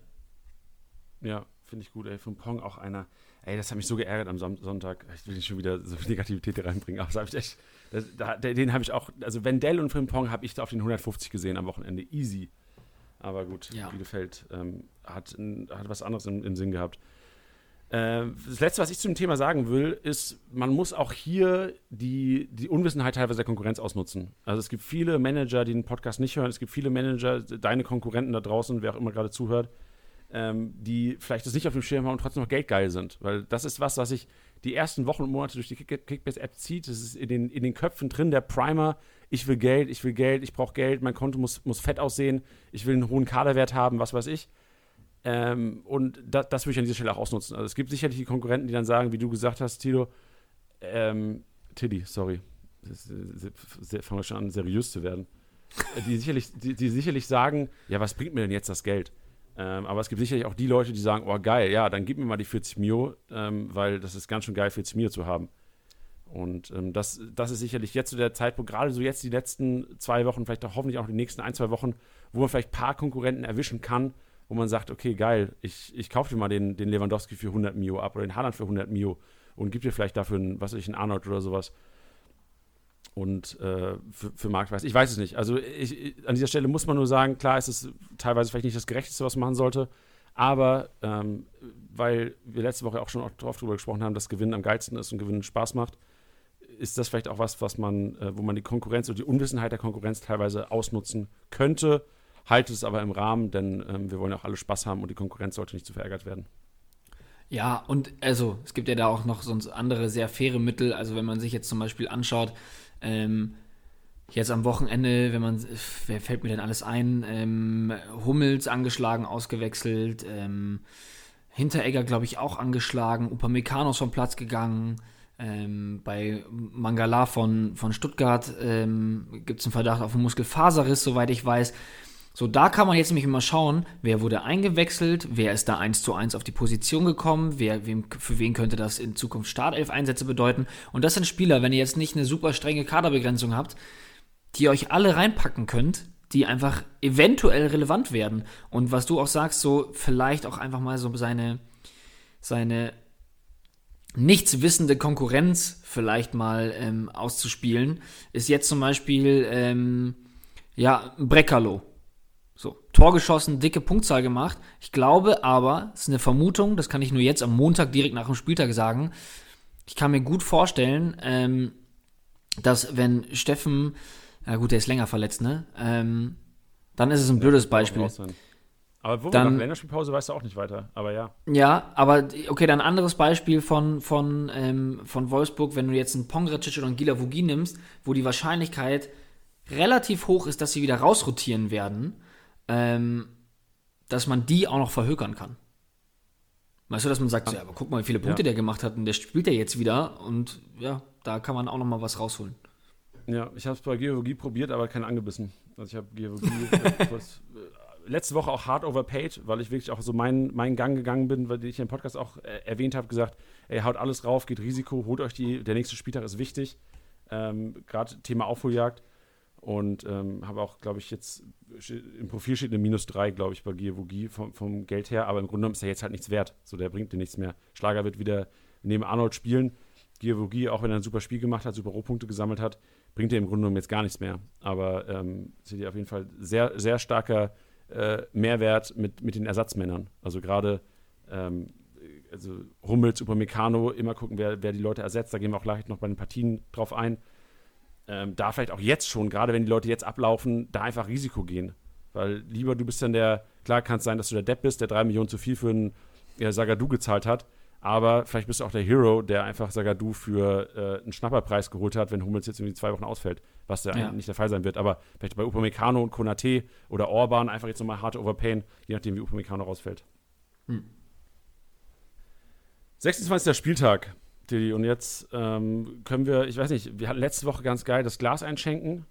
Ja, finde ich gut, ey. Von Pong auch einer. Ey, das hat mich so geärgert am Sonntag. Ich will nicht schon wieder so viel Negativität reinbringen, aber das habe ich echt. Das, da, den habe ich auch. Also, Wendell und Frimpong habe ich da auf den 150 gesehen am Wochenende. Easy. Aber gut, ja. Bielefeld ähm, hat, hat was anderes im, im Sinn gehabt. Äh, das Letzte, was ich zum Thema sagen will, ist, man muss auch hier die, die Unwissenheit teilweise der Konkurrenz ausnutzen. Also es gibt viele Manager, die den Podcast nicht hören. Es gibt viele Manager, deine Konkurrenten da draußen, wer auch immer gerade zuhört, ähm, die vielleicht das nicht auf dem Schirm haben und trotzdem noch geldgeil sind. Weil das ist was, was sich die ersten Wochen und Monate durch die Kickbase-App zieht. Das ist in den, in den Köpfen drin, der Primer. ich will Geld, ich will Geld, ich brauche Geld, mein Konto muss, muss fett aussehen, ich will einen hohen Kaderwert haben, was weiß ich. Ähm, und da, das würde ich an dieser Stelle auch ausnutzen. Also es gibt sicherlich die Konkurrenten, die dann sagen, wie du gesagt hast, Tilo, ähm, Tilly, sorry, fangen wir schon an, seriös zu werden, die sicherlich, die, die sicherlich sagen, ja, was bringt mir denn jetzt das Geld? Ähm, aber es gibt sicherlich auch die Leute, die sagen, oh geil, ja, dann gib mir mal die 40 Mio, ähm, weil das ist ganz schön geil, 40 Mio zu haben. Und ähm, das, das ist sicherlich jetzt so der Zeitpunkt, gerade so jetzt die letzten zwei Wochen, vielleicht auch hoffentlich auch die nächsten ein, zwei Wochen, wo man vielleicht ein paar Konkurrenten erwischen kann, wo man sagt, okay, geil, ich, ich kaufe dir mal den, den Lewandowski für 100 Mio ab oder den Haaland für 100 Mio und gib dir vielleicht dafür einen, was weiß ich, einen Arnold oder sowas. Und äh, für, für Marktpreis. Ich weiß es nicht. Also ich, ich, an dieser Stelle muss man nur sagen, klar ist es teilweise vielleicht nicht das Gerechteste, was man machen sollte. Aber ähm, weil wir letzte Woche auch schon drauf drüber gesprochen haben, dass Gewinnen am geilsten ist und Gewinnen Spaß macht, ist das vielleicht auch was, was man, äh, wo man die Konkurrenz oder die Unwissenheit der Konkurrenz teilweise ausnutzen könnte. Haltet es aber im Rahmen, denn ähm, wir wollen auch alle Spaß haben und die Konkurrenz sollte nicht zu verärgert werden. Ja, und also es gibt ja da auch noch sonst andere sehr faire Mittel. Also wenn man sich jetzt zum Beispiel anschaut, ähm, jetzt am Wochenende, wenn man, wer fällt mir denn alles ein? Ähm, Hummels angeschlagen, ausgewechselt, ähm, Hinteregger, glaube ich, auch angeschlagen, Upamecano vom Platz gegangen. Ähm, bei Mangala von, von Stuttgart ähm, gibt es einen Verdacht auf einen Muskelfaserriss, soweit ich weiß. So, da kann man jetzt nämlich immer schauen, wer wurde eingewechselt, wer ist da eins zu eins auf die Position gekommen, wer, wem, für wen könnte das in Zukunft Startelf-Einsätze bedeuten. Und das sind Spieler, wenn ihr jetzt nicht eine super strenge Kaderbegrenzung habt, die euch alle reinpacken könnt, die einfach eventuell relevant werden. Und was du auch sagst, so vielleicht auch einfach mal so seine, seine nichtswissende Konkurrenz vielleicht mal ähm, auszuspielen, ist jetzt zum Beispiel ähm, ja Breckerlo. Tor geschossen, dicke Punktzahl gemacht. Ich glaube aber, es ist eine Vermutung, das kann ich nur jetzt am Montag direkt nach dem Spieltag sagen. Ich kann mir gut vorstellen, ähm, dass wenn Steffen, ja gut, der ist länger verletzt, ne? Ähm, dann ist es ein blödes Beispiel. Aber wo dann, nach Länderspielpause weißt du auch nicht weiter, aber ja. Ja, aber okay, dann ein anderes Beispiel von, von, ähm, von Wolfsburg, wenn du jetzt einen Pongracic oder einen Gila Vogi nimmst, wo die Wahrscheinlichkeit relativ hoch ist, dass sie wieder rausrotieren werden, ähm, dass man die auch noch verhökern kann. Weißt du, dass man sagt, ja, aber guck mal, wie viele Punkte ja. der gemacht hat und der spielt ja jetzt wieder und ja, da kann man auch noch mal was rausholen. Ja, ich habe es bei Geologie probiert, aber keinen angebissen. Also ich habe Geologie (laughs) kurz, letzte Woche auch hard overpaid, weil ich wirklich auch so meinen, meinen Gang gegangen bin, weil ich im Podcast auch äh, erwähnt habe, gesagt, ey, haut alles rauf, geht Risiko, holt euch die, der nächste Spieltag ist wichtig. Ähm, Gerade Thema Aufholjagd. Und ähm, habe auch, glaube ich, jetzt im Profil steht eine Minus 3, glaube ich, bei Giavogi vom, vom Geld her, aber im Grunde genommen ist er jetzt halt nichts wert. So, der bringt dir nichts mehr. Schlager wird wieder neben Arnold spielen. Giavogi, auch wenn er ein super Spiel gemacht hat, super Rohpunkte gesammelt hat, bringt er im Grunde genommen jetzt gar nichts mehr. Aber ähm, ihr auf jeden Fall sehr, sehr starker äh, Mehrwert mit, mit den Ersatzmännern. Also gerade ähm, also Hummels, Upamecano, immer gucken, wer, wer die Leute ersetzt. Da gehen wir auch gleich noch bei den Partien drauf ein. Ähm, da vielleicht auch jetzt schon, gerade wenn die Leute jetzt ablaufen, da einfach Risiko gehen. Weil lieber du bist dann der, klar kann es sein, dass du der Depp bist, der drei Millionen zu viel für einen ja, Sagadu gezahlt hat, aber vielleicht bist du auch der Hero, der einfach Sagadu für äh, einen Schnapperpreis geholt hat, wenn Hummels jetzt irgendwie zwei Wochen ausfällt, was ja, ja. nicht der Fall sein wird. Aber vielleicht bei Upamecano und Konate oder Orban einfach jetzt nochmal harte Overpayen, je nachdem, wie Upamecano rausfällt. Hm. 26. Spieltag, Didi. Und jetzt ähm, können wir, ich weiß nicht, wir hatten letzte Woche ganz geil das Glas einschenken.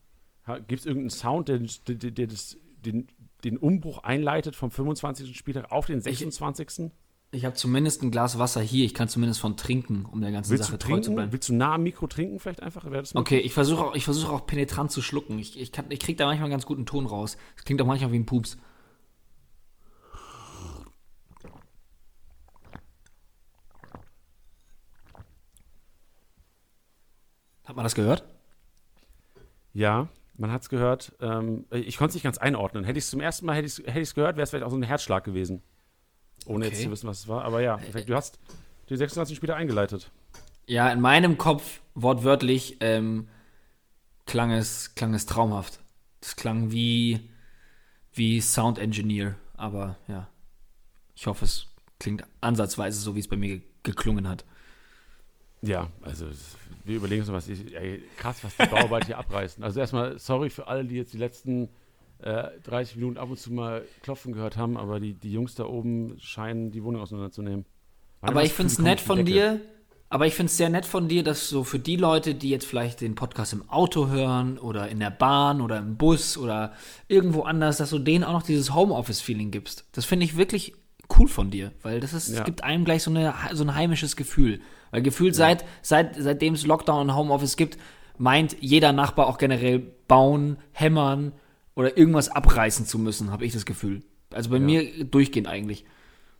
Gibt es irgendeinen Sound, der, der, der das, den, den Umbruch einleitet vom 25. Spieltag auf den 26.? Ich, habe zumindest ein Glas Wasser hier. Ich kann zumindest von trinken, um der ganzen Willst Sache treu zu bleiben. Willst du nah am Mikro trinken vielleicht einfach? okay, ich versuche auch, versuch auch penetrant zu schlucken. Ich, ich, ich kriege da manchmal einen ganz guten Ton raus. Es klingt auch manchmal wie ein Pups. Hat man das gehört? Ja, man hat es gehört. Ähm, ich konnte es nicht ganz einordnen. Hätte ich es zum ersten Mal hätte ich's, hätte gehört, wäre es vielleicht auch so ein Herzschlag gewesen. Ohne okay. jetzt zu wissen, was es war. Aber ja, du hast die 26 Spieler eingeleitet. Ja, in meinem Kopf wortwörtlich ähm, klang, es, klang es traumhaft. Das klang wie, wie Sound Engineer. Aber ja, ich hoffe, es klingt ansatzweise so, wie es bei mir ge geklungen hat. Ja, also wir überlegen uns noch was. Ey, krass, was die Bauarbeit hier abreißen. Also erstmal sorry für alle, die jetzt die letzten äh, 30 Minuten ab und zu mal klopfen gehört haben, aber die, die Jungs da oben scheinen die Wohnung auseinanderzunehmen. Aber ich finde es nett von dir, aber ich finde es sehr nett von dir, dass so für die Leute, die jetzt vielleicht den Podcast im Auto hören oder in der Bahn oder im Bus oder irgendwo anders, dass du denen auch noch dieses Homeoffice-Feeling gibst. Das finde ich wirklich cool von dir, weil das ist, ja. gibt einem gleich so, eine, so ein heimisches Gefühl. Weil gefühlt ja. seit, seit, seitdem es Lockdown und Homeoffice gibt, meint jeder Nachbar auch generell bauen, hämmern oder irgendwas abreißen zu müssen, habe ich das Gefühl. Also bei ja. mir durchgehend eigentlich.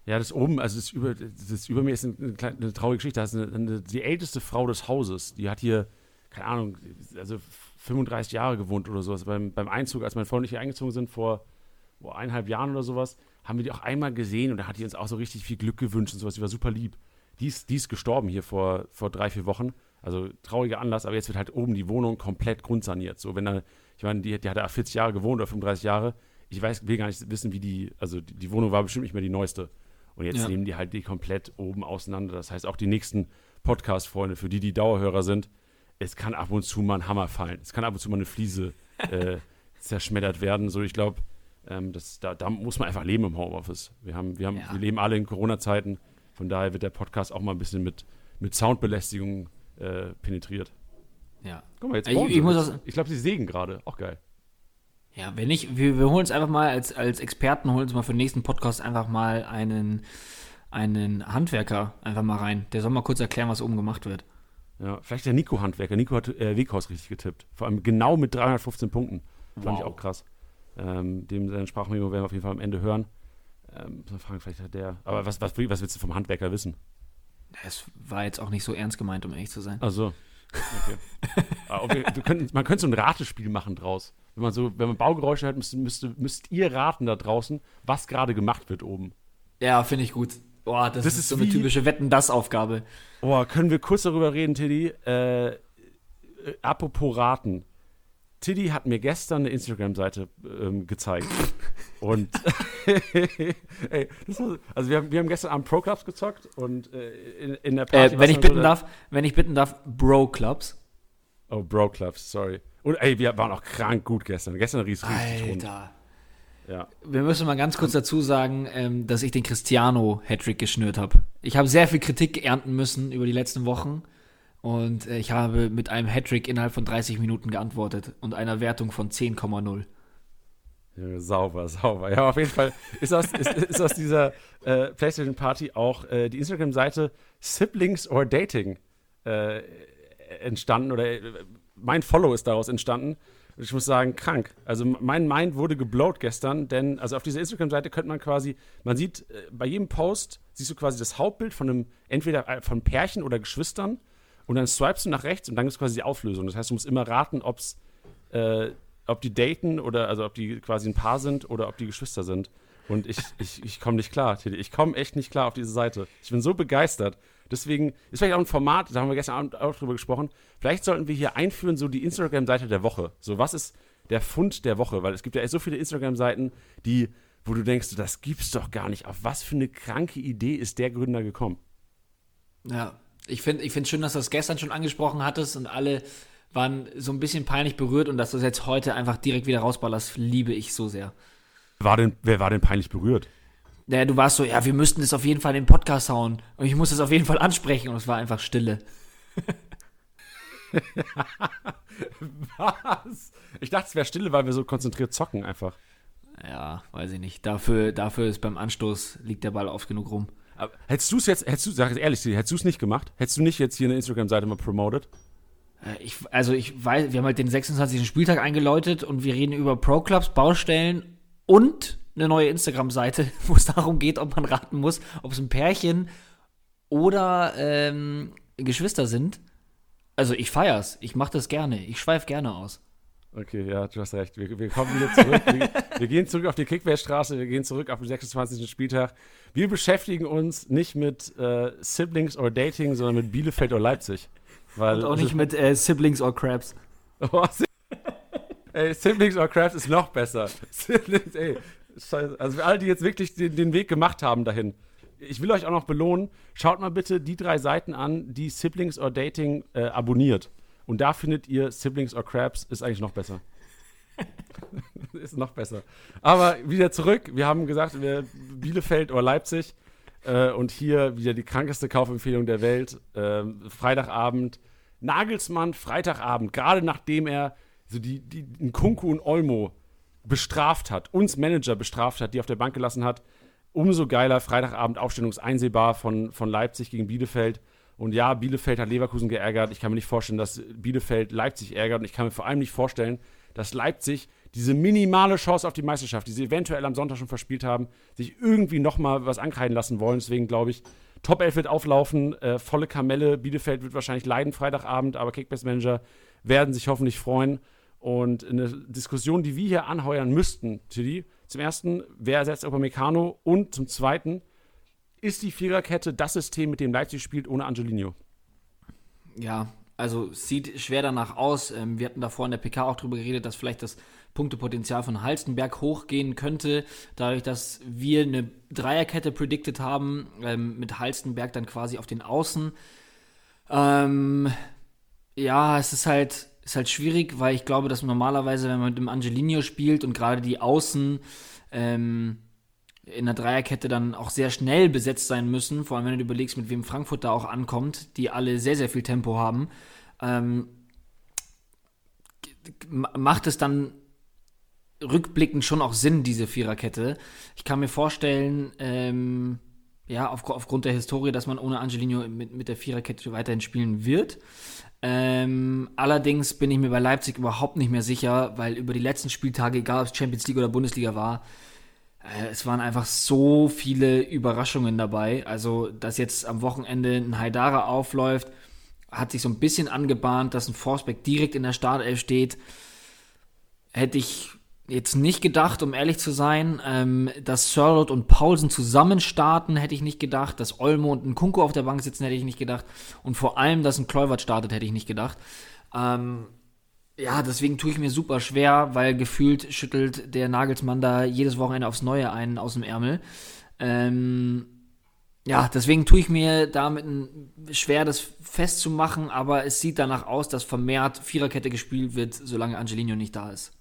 Ja, das oben, also das über, das über mir ist eine, kleine, eine traurige Geschichte. Das ist eine, eine, die älteste Frau des Hauses. Die hat hier, keine Ahnung, also 35 Jahre gewohnt oder sowas. Beim, beim Einzug, als mein Freund und ich hier eingezogen sind, vor, vor eineinhalb Jahren oder sowas, haben wir die auch einmal gesehen und da hat die uns auch so richtig viel Glück gewünscht und sowas. Die war super lieb. Die ist, die ist gestorben hier vor, vor drei, vier Wochen. Also trauriger Anlass, aber jetzt wird halt oben die Wohnung komplett grundsaniert. So, wenn da, ich meine, die, die hat da 40 Jahre gewohnt oder 35 Jahre. Ich weiß, will gar nicht wissen, wie die, also die, die Wohnung war bestimmt nicht mehr die neueste. Und jetzt ja. nehmen die halt die komplett oben auseinander. Das heißt, auch die nächsten Podcast-Freunde, für die die Dauerhörer sind, es kann ab und zu mal ein Hammer fallen. Es kann ab und zu mal eine Fliese äh, (laughs) zerschmettert werden. So, ich glaube, ähm, da, da, muss man einfach leben im Homeoffice. Wir, haben, wir, haben, ja. wir leben alle in Corona-Zeiten. Von daher wird der Podcast auch mal ein bisschen mit, mit Soundbelästigung äh, penetriert. Ja. Guck mal, jetzt ich, ich, muss ich glaube, sie sägen gerade. Auch geil. Ja, wenn nicht, wir, wir holen uns einfach mal als, als Experten, holen uns mal für den nächsten Podcast einfach mal einen, einen Handwerker einfach mal rein. Der soll mal kurz erklären, was oben gemacht wird. Ja, vielleicht der Nico-Handwerker. Nico hat äh, Weghaus richtig getippt. Vor allem genau mit 315 Punkten. Fand wow. ich auch krass. Ähm, dem seine Sprachmemo werden wir auf jeden Fall am Ende hören. Ähm, fragen, vielleicht hat der. Aber was, was, was willst du vom Handwerker wissen? Es war jetzt auch nicht so ernst gemeint, um ehrlich zu sein. Ach so. Okay. (laughs) Ah. Können, man könnte so ein Ratespiel machen draus. Wenn man so, wenn man Baugeräusche hört, müsst, müsst, müsst ihr raten da draußen, was gerade gemacht wird oben. Ja, finde ich gut. Boah, das, das ist, ist, so eine typische Wetten-Das-Aufgabe. Boah, können wir kurz darüber reden, Tiddy? Äh, äh apropos Raten. Tiddy hat mir gestern eine Instagram-Seite ähm, gezeigt. (laughs) und (laughs) ey, war, also wir haben, wir haben gestern Abend Pro Clubs gezockt und äh, in, in, der Party. Äh, wenn ich bitten so darf, wenn ich bitten darf, Bro Clubs. Oh, Bro Clubs, sorry. Und ey, wir waren auch krank gut gestern. Gestern rief es richtig rund. Ja. Wir müssen mal ganz kurz dazu sagen, ähm, dass ich den Cristiano Hattrick geschnürt habe. Ich habe sehr viel Kritik ernten müssen über die letzten Wochen und äh, ich habe mit einem Hattrick innerhalb von 30 Minuten geantwortet und einer Wertung von 10,0. Ja, sauber, sauber. Ja, auf jeden Fall ist aus, ist, ist aus dieser äh, PlayStation Party auch äh, die Instagram-Seite Siblings or Dating äh, entstanden oder äh, mein Follow ist daraus entstanden. Ich muss sagen, krank. Also mein Mind wurde geblowt gestern, denn also auf dieser Instagram-Seite könnte man quasi, man sieht äh, bei jedem Post, siehst du quasi das Hauptbild von einem, entweder von Pärchen oder Geschwistern und dann swipest du nach rechts und dann es quasi die Auflösung. Das heißt, du musst immer raten, ob's, äh, ob die daten oder also ob die quasi ein Paar sind oder ob die Geschwister sind. Und ich, (laughs) ich, ich komme nicht klar, Tilly. Ich komme echt nicht klar auf diese Seite. Ich bin so begeistert. Deswegen ist vielleicht auch ein Format, da haben wir gestern Abend auch drüber gesprochen. Vielleicht sollten wir hier einführen, so die Instagram-Seite der Woche. So, was ist der Fund der Woche? Weil es gibt ja echt so viele Instagram-Seiten, die, wo du denkst, das gibt's doch gar nicht. Auf was für eine kranke Idee ist der Gründer gekommen? Ja, ich finde ich find schön, dass du das gestern schon angesprochen hattest und alle waren so ein bisschen peinlich berührt und dass du das jetzt heute einfach direkt wieder rausballerst, liebe ich so sehr. War denn, wer war denn peinlich berührt? Ja, du warst so, ja, wir müssten das auf jeden Fall in den Podcast hauen und ich muss das auf jeden Fall ansprechen und es war einfach Stille. (laughs) Was? Ich dachte, es wäre Stille, weil wir so konzentriert zocken einfach. Ja, weiß ich nicht. Dafür, dafür ist beim Anstoß liegt der Ball oft genug rum. Aber hättest du es jetzt, hättest du, sag ich ehrlich, hättest du es nicht gemacht? Hättest du nicht jetzt hier eine Instagram-Seite mal promoted? Äh, ich, also ich weiß, wir haben halt den 26. Spieltag eingeläutet und wir reden über Pro-Clubs, Baustellen und eine neue Instagram-Seite, (laughs) wo es darum geht, ob man raten muss, ob es ein Pärchen oder ähm, Geschwister sind. Also ich feier's, ich mach das gerne, ich schweife gerne aus. Okay, ja, du hast recht. Wir, wir kommen wieder zurück. (laughs) wir, wir, gehen zurück auf die Kickbase-Straße, wir gehen zurück auf den 26. Spieltag. Wir beschäftigen uns nicht mit äh, Siblings or Dating, sondern mit Bielefeld oder Leipzig. Weil, Und auch nicht mit äh, Siblings or Crabs. (laughs) Oh, (laughs) ey, Siblings or Crabs ist noch besser. Siblings, ey. Also für alle, die jetzt wirklich den, den Weg gemacht haben dahin. ich will euch auch noch belohnen. Schaut mal bitte die drei Seiten an, die Siblings or Dating äh, abonniert. Und da findet ihr Siblings or Crabs, ist eigentlich noch besser. (laughs) ist noch besser. Aber wieder zurück. Wir haben gesagt, wir Bielefeld oder Leipzig. Äh, und hier wieder die krankeste Kaufempfehlung der Welt. Äh, Freitagabend. Nagelsmann, Freitagabend. Gerade nachdem er so die, die Nkunku und Olmo bestraft hat, uns Manager bestraft hat, die auf der Bank gelassen hat. Umso geiler Freitagabend Aufstellungseinsehbar von, von Leipzig gegen Bielefeld. Und ja, Bielefeld hat Leverkusen geärgert. Ich kann mir nicht vorstellen, dass Bielefeld Leipzig ärgert. Und ich kann mir vor allem nicht vorstellen, dass Leipzig diese minimale Chance auf die Meisterschaft, die sie eventuell am Sonntag schon verspielt haben, sich irgendwie nochmal was ankreiden lassen wollen. Deswegen glaube ich, Top 11 wird auflaufen, äh, volle Kamelle. Bielefeld wird wahrscheinlich leiden Freitagabend, aber Kickbase-Manager werden sich hoffentlich freuen. Und eine Diskussion, die wir hier anheuern müssten, Tilly, zum ersten, wer ersetzt Upamecano? Und zum zweiten, ist die Viererkette das System, mit dem Leipzig spielt, ohne Angelino? Ja, also sieht schwer danach aus. Ähm, wir hatten davor in der PK auch darüber geredet, dass vielleicht das Punktepotenzial von Halstenberg hochgehen könnte, dadurch, dass wir eine Dreierkette predicted haben, ähm, mit Halstenberg dann quasi auf den Außen. Ähm, ja, es ist halt, ist halt schwierig, weil ich glaube, dass normalerweise, wenn man mit dem Angelino spielt und gerade die Außen ähm, in der Dreierkette dann auch sehr schnell besetzt sein müssen, vor allem wenn du überlegst, mit wem Frankfurt da auch ankommt, die alle sehr, sehr viel Tempo haben, ähm, macht es dann rückblickend schon auch Sinn, diese Viererkette. Ich kann mir vorstellen, ähm, ja, auf, aufgrund der Historie, dass man ohne Angelino mit, mit der Viererkette weiterhin spielen wird. Ähm, allerdings bin ich mir bei Leipzig überhaupt nicht mehr sicher, weil über die letzten Spieltage, egal ob es Champions League oder Bundesliga war, es waren einfach so viele Überraschungen dabei. Also, dass jetzt am Wochenende ein Haidara aufläuft, hat sich so ein bisschen angebahnt, dass ein Forsbeck direkt in der Startelf steht. Hätte ich jetzt nicht gedacht, um ehrlich zu sein. Ähm, dass Sörlot und Paulsen zusammen starten, hätte ich nicht gedacht. Dass Olmo und ein Kunko auf der Bank sitzen, hätte ich nicht gedacht. Und vor allem, dass ein Kluivert startet, hätte ich nicht gedacht. Ähm, ja, deswegen tue ich mir super schwer, weil gefühlt schüttelt der Nagelsmann da jedes Wochenende aufs Neue einen aus dem Ärmel. Ähm, ja, deswegen tue ich mir damit schwer, das festzumachen, aber es sieht danach aus, dass vermehrt Viererkette gespielt wird, solange Angelino nicht da ist.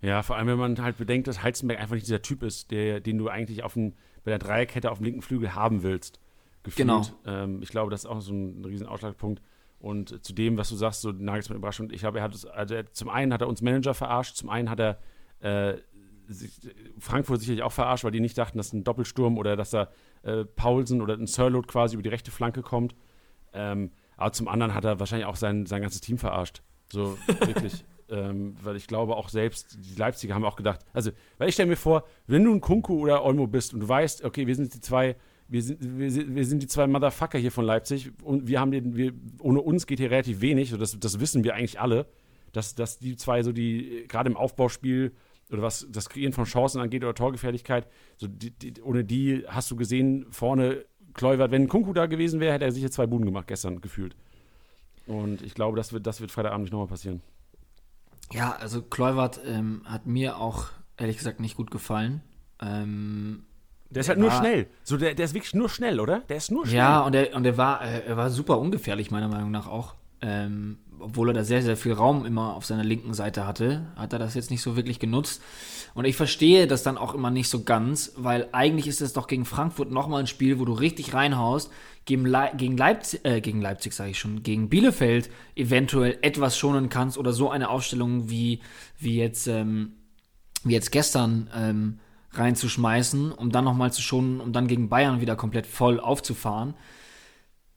Ja, vor allem, wenn man halt bedenkt, dass Heizenberg einfach nicht dieser Typ ist, der, den du eigentlich auf den, bei der Dreierkette auf dem linken Flügel haben willst. Gefühlt. Genau. Ähm, ich glaube, das ist auch so ein riesen Ausschlagpunkt. Und zu dem, was du sagst, so Nagelsmann Überraschung, ich glaube, er hat also er, zum einen hat er uns Manager verarscht, zum einen hat er äh, sich, Frankfurt sicherlich auch verarscht, weil die nicht dachten, dass ein Doppelsturm oder dass da äh, Paulsen oder ein Sirlot quasi über die rechte Flanke kommt. Ähm, aber zum anderen hat er wahrscheinlich auch sein, sein ganzes Team verarscht. So (laughs) wirklich. ähm, weil ich glaube auch selbst, die Leipziger haben auch gedacht, also, weil ich stelle mir vor, wenn du ein Kunku oder Olmo bist und du weißt, okay, wir sind die zwei wir sind, wir, wir sind die zwei Motherfucker hier von Leipzig und wir haben den, wir, ohne uns geht hier relativ wenig, das, das wissen wir eigentlich alle, dass, dass die zwei so die, gerade im Aufbauspiel oder was das Kreieren von Chancen angeht oder Torgefährlichkeit, so die, die, ohne die hast du gesehen, vorne Kluivert, wenn Kunku da gewesen wäre, hätte er sicher zwei Buden gemacht gestern gefühlt. Und ich glaube, das wird, das wird Freitagabend nicht nochmal passieren. Ja, also Kluivert ähm, hat mir auch ehrlich gesagt nicht gut gefallen. Ähm, der ist halt nur schnell. So, der, der ist wirklich nur schnell, oder? Der ist nur schnell. Ja, und er, und er, war, äh, er war super ungefährlich, meiner Meinung nach auch. Ähm, obwohl er da sehr, sehr viel Raum immer auf seiner linken Seite hatte, hat er das jetzt nicht so wirklich genutzt. Und ich verstehe das dann auch immer nicht so ganz, weil eigentlich ist es doch gegen Frankfurt nochmal ein Spiel, wo du richtig reinhaust, gegen, Le gegen Leipzig, äh, gegen Leipzig sage ich schon, gegen Bielefeld eventuell etwas schonen kannst oder so eine Ausstellung wie, wie jetzt, ähm, wie jetzt gestern, ähm, reinzuschmeißen, um dann nochmal zu schonen, um dann gegen Bayern wieder komplett voll aufzufahren.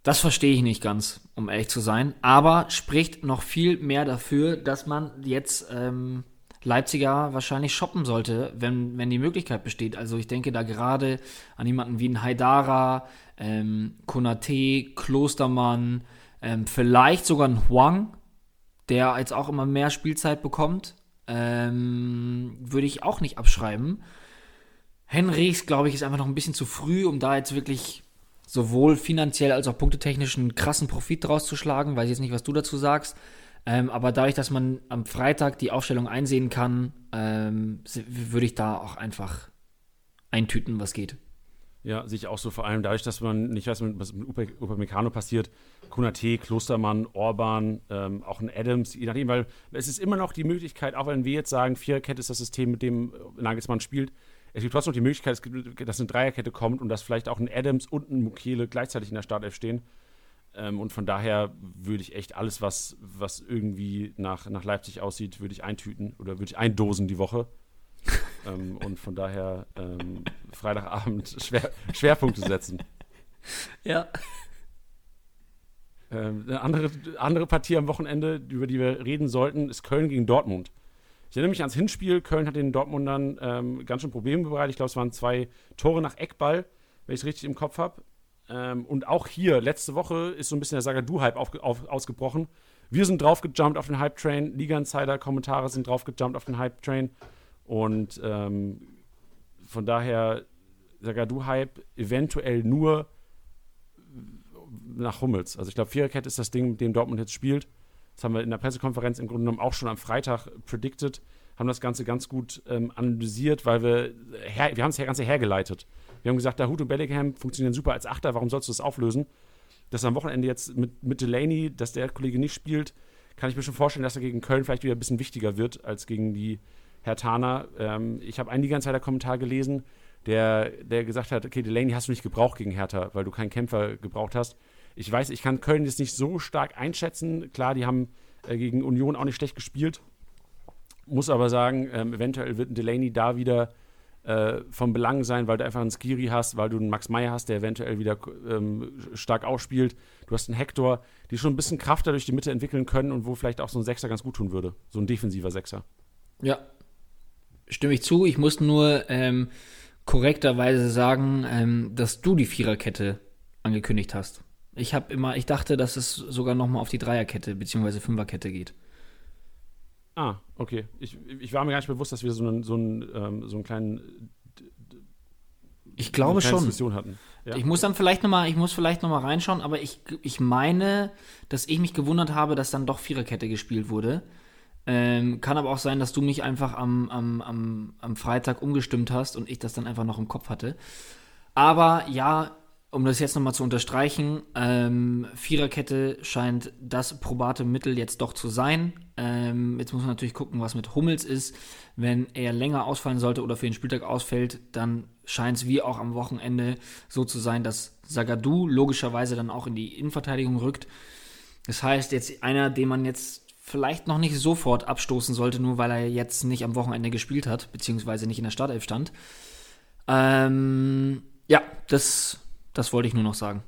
Das verstehe ich nicht ganz, um ehrlich zu sein. Aber spricht noch viel mehr dafür, dass man jetzt ähm, Leipziger wahrscheinlich shoppen sollte, wenn, wenn die Möglichkeit besteht. Also ich denke da gerade an jemanden wie ein Haidara, ähm, Konate, Klostermann, ähm, vielleicht sogar ein Huang, der jetzt auch immer mehr Spielzeit bekommt. Ähm, würde ich auch nicht abschreiben. Henrichs, glaube ich, ist einfach noch ein bisschen zu früh, um da jetzt wirklich sowohl finanziell als auch punktetechnisch einen krassen Profit draus zu schlagen. Weiß jetzt nicht, was du dazu sagst. Ähm, aber dadurch, dass man am Freitag die Aufstellung einsehen kann, ähm, würde ich da auch einfach eintüten, was geht. Ja, sehe ich auch so, vor allem dadurch, dass man nicht weiß, was mit Upamecano passiert. Kunate, Klostermann, Orban, ähm, auch ein Adams, je nachdem, weil es ist immer noch die Möglichkeit, auch wenn wir jetzt sagen, Viererkette ist das System, mit dem Nagelsmann spielt, es gibt trotzdem noch die Möglichkeit, dass eine Dreierkette kommt und dass vielleicht auch ein Adams und ein Mukele gleichzeitig in der Startelf stehen. Ähm, und von daher würde ich echt alles, was, was irgendwie nach, nach Leipzig aussieht, würde ich eintüten oder würde ich eindosen die Woche. (laughs) ähm, und von daher ähm, Freitagabend (laughs) Schwer, Schwerpunkte setzen. Ja. Ähm, eine andere, andere Partie am Wochenende, über die wir reden sollten, ist Köln gegen Dortmund. Ich erinnere mich ans Hinspiel. Köln hat den Dortmundern ähm, ganz schön Probleme bereitet. Ich glaube, es waren zwei Tore nach Eckball, wenn ich es richtig im Kopf habe. Ähm, und auch hier, letzte Woche ist so ein bisschen der Sagadu-Hype ausgebrochen. Wir sind draufgejumpt auf den Hype-Train. Liga-Insider-Kommentare sind draufgejumpt auf den Hype-Train. Und ähm, von daher Sagadu-Hype eventuell nur nach Hummels. Also ich glaube, Viererkette ist das Ding, mit dem Dortmund jetzt spielt. Das haben wir in der Pressekonferenz im Grunde genommen auch schon am Freitag predicted, haben das Ganze ganz gut ähm, analysiert, weil wir, her, wir haben das Ganze hergeleitet. Wir haben gesagt, Dahut und Bellingham funktionieren super als Achter, warum sollst du das auflösen? Dass am Wochenende jetzt mit, mit Delaney, dass der Kollege nicht spielt, kann ich mir schon vorstellen, dass er gegen Köln vielleicht wieder ein bisschen wichtiger wird als gegen die Hertaner. Ähm, ich habe einen die ganze Zeit Kommentar gelesen, der, der gesagt hat, okay, Delaney hast du nicht gebraucht gegen Hertha, weil du keinen Kämpfer gebraucht hast. Ich weiß, ich kann Köln jetzt nicht so stark einschätzen. Klar, die haben äh, gegen Union auch nicht schlecht gespielt. Muss aber sagen, ähm, eventuell wird ein Delaney da wieder äh, von Belang sein, weil du einfach einen Skiri hast, weil du einen Max Meyer hast, der eventuell wieder ähm, stark ausspielt. Du hast einen Hector, die schon ein bisschen Kraft durch die Mitte entwickeln können und wo vielleicht auch so ein Sechser ganz gut tun würde. So ein defensiver Sechser. Ja, stimme ich zu. Ich muss nur ähm, korrekterweise sagen, ähm, dass du die Viererkette angekündigt hast. Ich habe immer, ich dachte, dass es sogar noch mal auf die Dreierkette bzw. Fünferkette geht. Ah, okay. Ich, ich war mir gar nicht bewusst, dass wir so einen, so einen, ähm, so einen kleinen. Ich glaube schon. Diskussion hatten. Ja. Ich muss dann vielleicht noch mal, ich muss vielleicht noch mal reinschauen, aber ich, ich meine, dass ich mich gewundert habe, dass dann doch Viererkette gespielt wurde. Ähm, kann aber auch sein, dass du mich einfach am, am, am, am Freitag umgestimmt hast und ich das dann einfach noch im Kopf hatte. Aber ja, um das jetzt nochmal zu unterstreichen, ähm, Viererkette scheint das probate Mittel jetzt doch zu sein. Ähm, jetzt muss man natürlich gucken, was mit Hummels ist. Wenn er länger ausfallen sollte oder für den Spieltag ausfällt, dann scheint es wie auch am Wochenende so zu sein, dass Sagadu logischerweise dann auch in die Innenverteidigung rückt. Das heißt, jetzt einer, den man jetzt vielleicht noch nicht sofort abstoßen sollte, nur weil er jetzt nicht am Wochenende gespielt hat, beziehungsweise nicht in der Startelf stand. Ähm, ja, das das wollte ich nur noch sagen.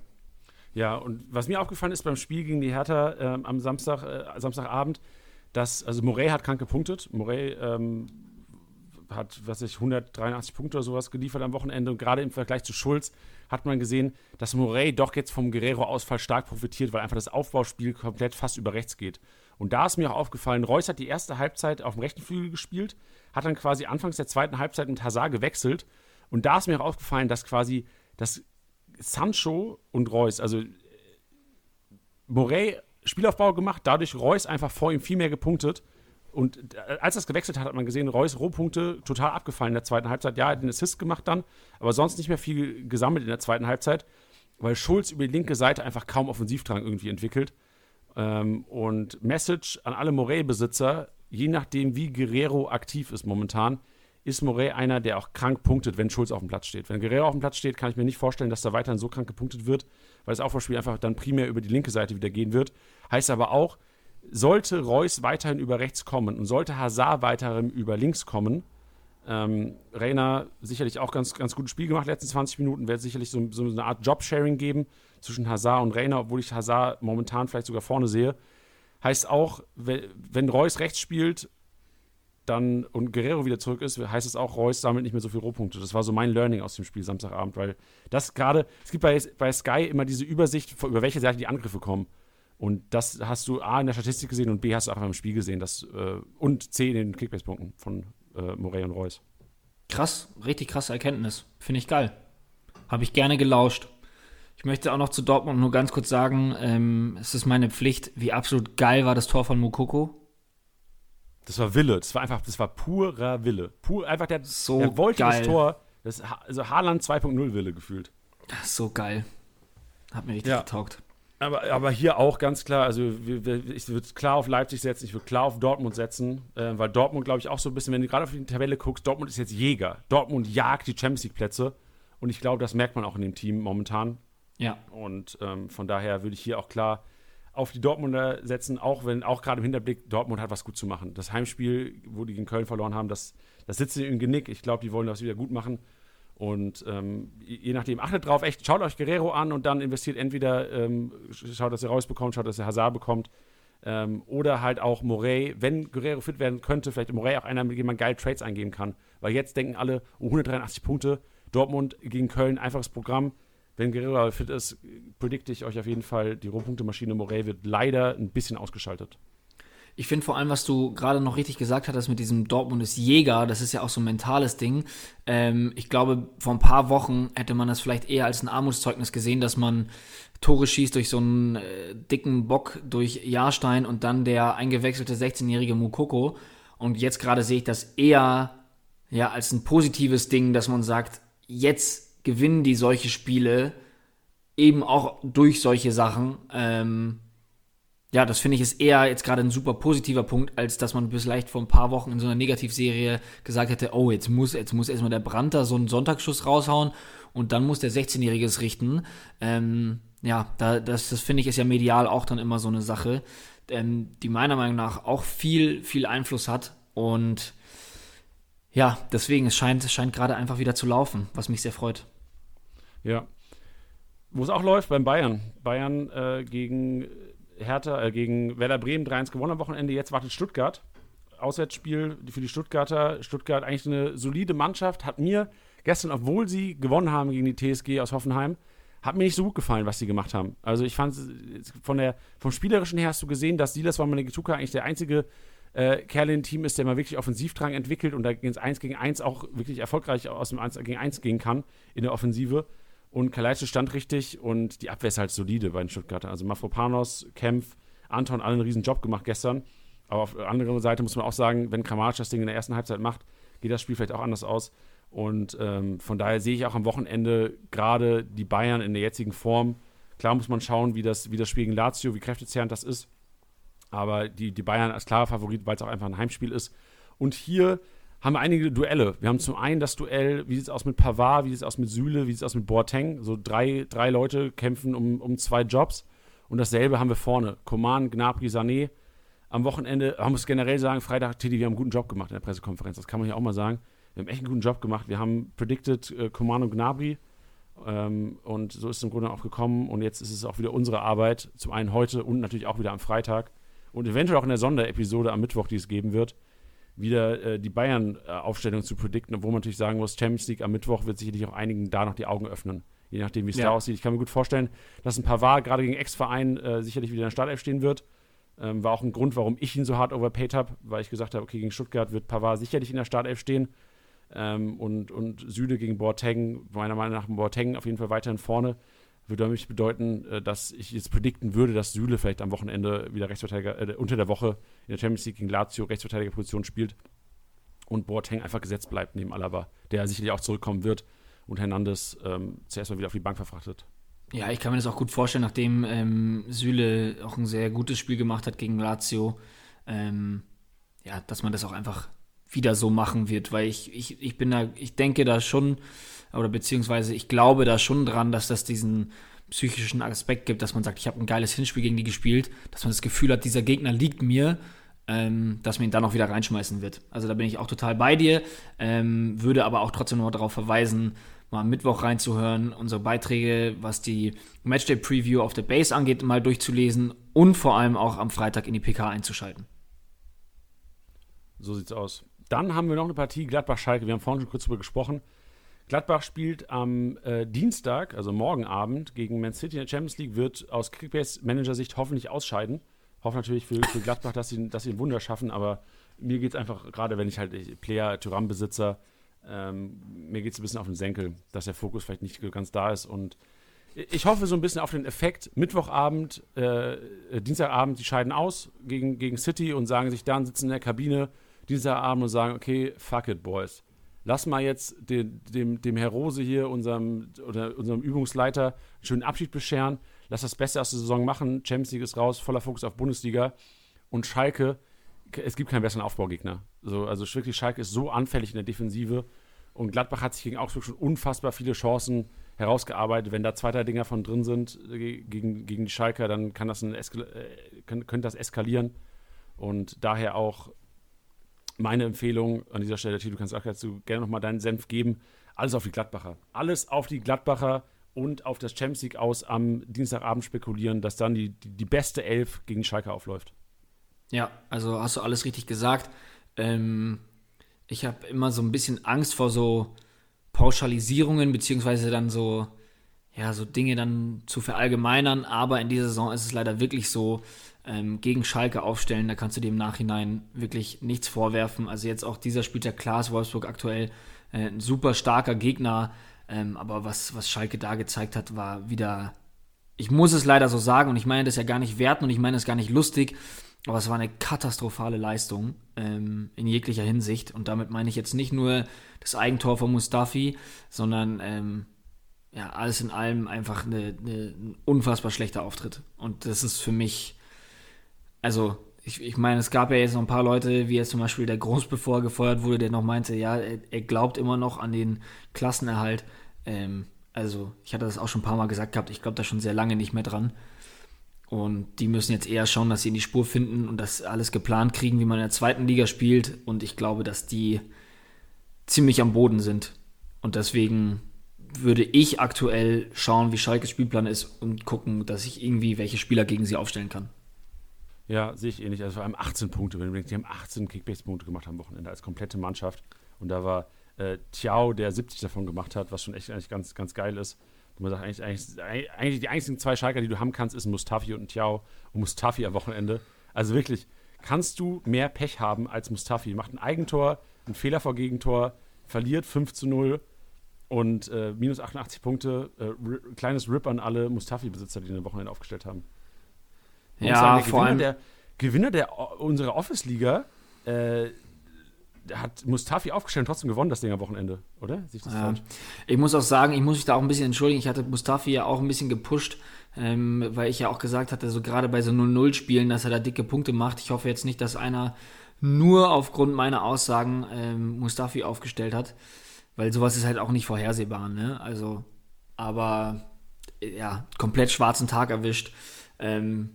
Ja, und was mir aufgefallen ist beim Spiel gegen die Hertha ähm, am Samstag, äh, Samstagabend, dass, also Morey hat krank gepunktet. Morey ähm, hat, was ich, 183 Punkte oder sowas geliefert am Wochenende. Und gerade im Vergleich zu Schulz hat man gesehen, dass Morey doch jetzt vom Guerrero-Ausfall stark profitiert, weil einfach das Aufbauspiel komplett fast über rechts geht. Und da ist mir auch aufgefallen, Reus hat die erste Halbzeit auf dem rechten Flügel gespielt, hat dann quasi anfangs der zweiten Halbzeit mit Hazard gewechselt. Und da ist mir auch aufgefallen, dass quasi das Sancho und Reus, also Morey Spielaufbau gemacht, dadurch Reus einfach vor ihm viel mehr gepunktet. Und äh, als das gewechselt hat, hat man gesehen, Reus Rohpunkte total abgefallen in der zweiten Halbzeit. Ja, er hat den Assist gemacht dann, aber sonst nicht mehr viel gesammelt in der zweiten Halbzeit, weil Schulz über die linke Seite einfach kaum Offensivdrang irgendwie entwickelt. Ähm, und Message an alle Morey-Besitzer, je nachdem, wie Guerrero aktiv ist momentan, ist Morey einer, der auch krank punktet, wenn Schulz auf dem Platz steht. Wenn Guerrero auf dem Platz steht, kann ich mir nicht vorstellen, dass da weiterhin so krank gepunktet wird, weil das Aufbauspiel einfach dann primär über die linke Seite wieder gehen wird. Heißt aber auch, sollte Reus weiterhin über rechts kommen und sollte Hazard weiterhin über links kommen, ähm, Reiner sicherlich auch ganz, ganz gutes Spiel gemacht, letzten 20 Minuten, wird sicherlich so, so eine Art Jobsharing geben zwischen Hazard und Reiner, obwohl ich Hazard momentan vielleicht sogar vorne sehe. Heißt auch, wenn Reus rechts spielt, dann und Guerrero wieder zurück ist, heißt es auch, Reus sammelt nicht mehr so viele Rohpunkte. Das war so mein Learning aus dem Spiel Samstagabend, weil das gerade, es gibt bei, bei Sky immer diese Übersicht, über welche Seite die Angriffe kommen. Und das hast du A in der Statistik gesehen und B hast du auch im Spiel gesehen. Das, äh, und C in den Kickbase-Punkten von äh, Morey und Reus. Krass, richtig krasse Erkenntnis. Finde ich geil. Habe ich gerne gelauscht. Ich möchte auch noch zu Dortmund nur ganz kurz sagen, ähm, es ist meine Pflicht, wie absolut geil war das Tor von Mukoko. Das war Wille. Das war einfach, das war purer Wille. Pur, einfach der, so der wollte geil. das Tor. Das also Haaland 2.0 Wille gefühlt. Das ist so geil. Hat mir richtig Ja. getaugt. Aber, aber hier auch ganz klar, also ich würde klar auf Leipzig setzen, ich würde klar auf Dortmund setzen, äh, weil Dortmund, glaube ich, auch so ein bisschen, wenn du gerade auf die Tabelle guckst, Dortmund ist jetzt Jäger. Dortmund jagt die Champions League-Plätze und ich glaube, das merkt man auch in dem Team momentan. Ja. Und ähm, von daher würde ich hier auch klar auf die Dortmunder setzen, auch wenn, auch gerade im Hinterblick, Dortmund hat was gut zu machen. Das Heimspiel, wo die gegen Köln verloren haben, das, das sitzt im Genick. Ich glaube, die wollen das wieder gut machen. Und ähm, je nachdem, achtet drauf, echt, schaut euch Guerrero an und dann investiert entweder, ähm, schaut, dass ihr rausbekommt, schaut, dass ihr Hazard bekommt. Ähm, oder halt auch Morey, wenn Guerrero fit werden könnte, vielleicht Morey auch einer, mit dem man geil Trades eingeben kann. Weil jetzt denken alle, oh, 183 Punkte, Dortmund gegen Köln, einfaches Programm. Wenn Guerrero fit ist, predikte ich euch auf jeden Fall, die Rohpunktemaschine wird leider ein bisschen ausgeschaltet. Ich finde vor allem, was du gerade noch richtig gesagt hattest mit diesem Dortmund ist Jäger, das ist ja auch so ein mentales Ding. Ähm, ich glaube, vor ein paar Wochen hätte man das vielleicht eher als ein Armutszeugnis gesehen, dass man Tore schießt durch so einen äh, dicken Bock durch Jahrstein und dann der eingewechselte 16-jährige Mukoko. Und jetzt gerade sehe ich das eher ja, als ein positives Ding, dass man sagt, jetzt gewinnen die solche Spiele eben auch durch solche Sachen. Ähm, ja, das finde ich ist eher jetzt gerade ein super positiver Punkt, als dass man vielleicht vor ein paar Wochen in so einer Negativserie gesagt hätte, oh, jetzt muss, jetzt muss erstmal der Brandter so einen Sonntagsschuss raushauen und dann muss der 16-Jährige es richten. Ähm, ja, da, das, das finde ich ist ja medial auch dann immer so eine Sache, ähm, die meiner Meinung nach auch viel, viel Einfluss hat und ja, deswegen, es scheint, es scheint gerade einfach wieder zu laufen, was mich sehr freut. Ja. Wo es auch läuft, beim Bayern. Bayern äh, gegen Hertha, äh, gegen Werder Bremen 3-1 gewonnen am Wochenende. Jetzt wartet Stuttgart. Auswärtsspiel für die Stuttgarter. Stuttgart eigentlich eine solide Mannschaft. Hat mir gestern, obwohl sie gewonnen haben gegen die TSG aus Hoffenheim, hat mir nicht so gut gefallen, was sie gemacht haben. Also ich fand, von der, vom Spielerischen her hast du gesehen, dass Silas Wammenigituka eigentlich der einzige äh, Kerl im Team ist, der mal wirklich Offensivdrang entwickelt und da ins 1 gegen 1 auch wirklich erfolgreich aus dem 1 gegen 1 gehen kann in der Offensive. Und Kalajdzic stand richtig und die Abwehr ist halt solide bei den Stuttgartern. Also Mafropanos, Kempf, Anton, alle einen riesen Job gemacht gestern. Aber auf der anderen Seite muss man auch sagen, wenn Kramaric das Ding in der ersten Halbzeit macht, geht das Spiel vielleicht auch anders aus. Und ähm, von daher sehe ich auch am Wochenende gerade die Bayern in der jetzigen Form. Klar muss man schauen, wie das, wie das Spiel gegen Lazio, wie kräftezehrend das ist. Aber die, die Bayern als klarer Favorit, weil es auch einfach ein Heimspiel ist. Und hier haben wir einige Duelle. Wir haben zum einen das Duell, wie sieht es aus mit Pavard, wie sieht es aus mit Süle, wie sieht es aus mit Boateng. So drei, drei Leute kämpfen um, um zwei Jobs. Und dasselbe haben wir vorne. Coman, Gnabry, Sané. Am Wochenende, man muss generell sagen, Freitag, Teddy, wir haben einen guten Job gemacht in der Pressekonferenz. Das kann man ja auch mal sagen. Wir haben echt einen guten Job gemacht. Wir haben predicted äh, Coman und Gnabry. Ähm, und so ist es im Grunde auch gekommen. Und jetzt ist es auch wieder unsere Arbeit. Zum einen heute und natürlich auch wieder am Freitag. Und eventuell auch in der Sonderepisode am Mittwoch, die es geben wird, wieder äh, die Bayern-Aufstellung zu predikten, obwohl man natürlich sagen muss, Champions League am Mittwoch wird sicherlich auch einigen da noch die Augen öffnen, je nachdem, wie es Ja. da aussieht. Ich kann mir gut vorstellen, dass ein Pavard gerade gegen Ex-Verein äh, sicherlich wieder in der Startelf stehen wird. Ähm, war auch ein Grund, warum ich ihn so hart overpaid habe, weil ich gesagt habe, okay, gegen Stuttgart wird Pavard sicherlich in der Startelf stehen. Ähm, und, und Süde gegen Boateng, meiner Meinung nach Boateng auf jeden Fall weiterhin vorne. Würde nämlich bedeuten, äh, dass ich jetzt predikten würde, dass Süle vielleicht am Wochenende wieder Rechtsverteidiger, äh, unter der Woche in der Champions League gegen Lazio Rechtsverteidigerposition spielt und Boateng einfach gesetzt bleibt neben Alaba, der sicherlich auch zurückkommen wird und Hernandez ähm, zuerst mal wieder auf die Bank verfrachtet. Ja, ich kann mir das auch gut vorstellen, nachdem ähm, Süle auch ein sehr gutes Spiel gemacht hat gegen Lazio, ähm, ja, dass man das auch einfach wieder so machen wird, weil ich, ich, ich bin da, ich denke da schon, oder beziehungsweise ich glaube da schon dran, dass das diesen psychischen Aspekt gibt, dass man sagt, ich habe ein geiles Hinspiel gegen die gespielt, dass man das Gefühl hat, dieser Gegner liegt mir, ähm, dass man ihn dann auch wieder reinschmeißen wird. Also da bin ich auch total bei dir, ähm, würde aber auch trotzdem noch darauf verweisen, mal am Mittwoch reinzuhören, unsere Beiträge, was die Matchday-Preview auf der Base angeht, mal durchzulesen und vor allem auch am Freitag in die PK einzuschalten. So sieht's aus. Dann haben wir noch eine Partie Gladbach-Schalke. Wir haben vorhin schon kurz darüber gesprochen. Gladbach spielt am äh, Dienstag, also morgen Abend, gegen Man City in der Champions League, wird aus Kickbase-Manager-Sicht hoffentlich ausscheiden. Hoffe natürlich für, für Gladbach, dass sie, dass sie ein Wunder schaffen, aber mir geht es einfach, gerade wenn ich halt ich, Player, Tyram-Besitzer, ähm, mir geht es ein bisschen auf den Senkel, dass der Fokus vielleicht nicht ganz da ist und ich hoffe so ein bisschen auf den Effekt. Mittwochabend, äh, Dienstagabend, die scheiden aus gegen, gegen City und sagen sich dann, sitzen in der Kabine Dienstagabend und sagen, okay, fuck it, boys. Lass mal jetzt den, dem, dem Herr Rose hier, unserem, oder unserem Übungsleiter, einen schönen Abschied bescheren. Lass das Beste aus der Saison machen. Champions League ist raus, voller Fokus auf Bundesliga. Und Schalke, es gibt keinen besseren Aufbaugegner. So, also wirklich, Schalke ist so anfällig in der Defensive. Und Gladbach hat sich gegen Augsburg schon unfassbar viele Chancen herausgearbeitet. Wenn da zwei, drei Dinger von drin sind äh, gegen, gegen die Schalker, dann kann das ein äh, könnte das eskalieren. Und daher auch meine Empfehlung an dieser Stelle, Tito, du kannst auch dazu gerne nochmal deinen Senf geben. Alles auf die Gladbacher. Alles auf die Gladbacher und auf das Champions League aus am Dienstagabend spekulieren, dass dann die, die, die beste Elf gegen Schalke aufläuft. Ja, also hast du alles richtig gesagt. Ähm, ich habe immer so ein bisschen Angst vor so Pauschalisierungen, beziehungsweise dann so, ja, so Dinge dann zu verallgemeinern, aber in dieser Saison ist es leider wirklich so, ähm, gegen Schalke aufstellen, da kannst du dem Nachhinein wirklich nichts vorwerfen. Also jetzt auch dieser Spieltag, klar ist Wolfsburg aktuell äh, ein super starker Gegner, ähm, aber was, was Schalke da gezeigt hat, war wieder, ich muss es leider so sagen und ich meine das ja gar nicht werten und ich meine es gar nicht lustig, aber es war eine katastrophale Leistung ähm, in jeglicher Hinsicht. Und damit meine ich jetzt nicht nur das Eigentor von Mustafi, sondern ähm, ja, alles in allem einfach eine, eine, ein unfassbar schlechter Auftritt. Und das ist für mich, also ich, ich meine, es gab ja jetzt noch ein paar Leute, wie jetzt zum Beispiel der Groß, bevor er gefeuert wurde, der noch meinte, ja, er, er glaubt immer noch an den Klassenerhalt. Ähm, also ich hatte das auch schon ein paar Mal gesagt gehabt, ich glaube da schon sehr lange nicht mehr dran. Und die müssen jetzt eher schauen, dass sie in die Spur finden und das alles geplant kriegen, wie man in der zweiten Liga spielt. Und ich glaube, dass die ziemlich am Boden sind. Und deswegen würde ich aktuell schauen, wie Schalkes Spielplan ist und gucken, dass ich irgendwie welche Spieler gegen sie aufstellen kann. Ja, sehe ich ähnlich. Also vor allem 18 Punkte. Wenn du denkst, die haben 18 Kickbase-Punkte gemacht am Wochenende als komplette Mannschaft. Und da war äh, Tiao, der 70 davon gemacht hat, was schon echt eigentlich ganz, ganz geil ist. Und man sagt eigentlich, eigentlich, eigentlich die einzigen zwei Schalker, die du haben kannst, ist Mustafi und ein Tiao. Und Mustafi am Wochenende. Also wirklich, kannst du mehr Pech haben als Mustafi. Macht ein Eigentor, ein Fehler vor Gegentor, verliert 5 zu 0 und äh, minus 88 Punkte. Äh, kleines Rip an alle Mustafi-Besitzer, die der Wochenende aufgestellt haben. Ja, sagen, vor Gewinner allem. Der, Gewinner der unserer Office-Liga äh, hat Mustafi aufgestellt und trotzdem gewonnen, das Ding am Wochenende, oder? Ja. Ich muss auch sagen, ich muss mich da auch ein bisschen entschuldigen. Ich hatte Mustafi ja auch ein bisschen gepusht, ähm, weil ich ja auch gesagt hatte, so gerade bei so 0-0-Spielen, dass er da dicke Punkte macht. Ich hoffe jetzt nicht, dass einer nur aufgrund meiner Aussagen ähm, Mustafi aufgestellt hat, weil sowas ist halt auch nicht vorhersehbar, ne? Also, aber äh, ja, komplett schwarzen Tag erwischt. Ähm,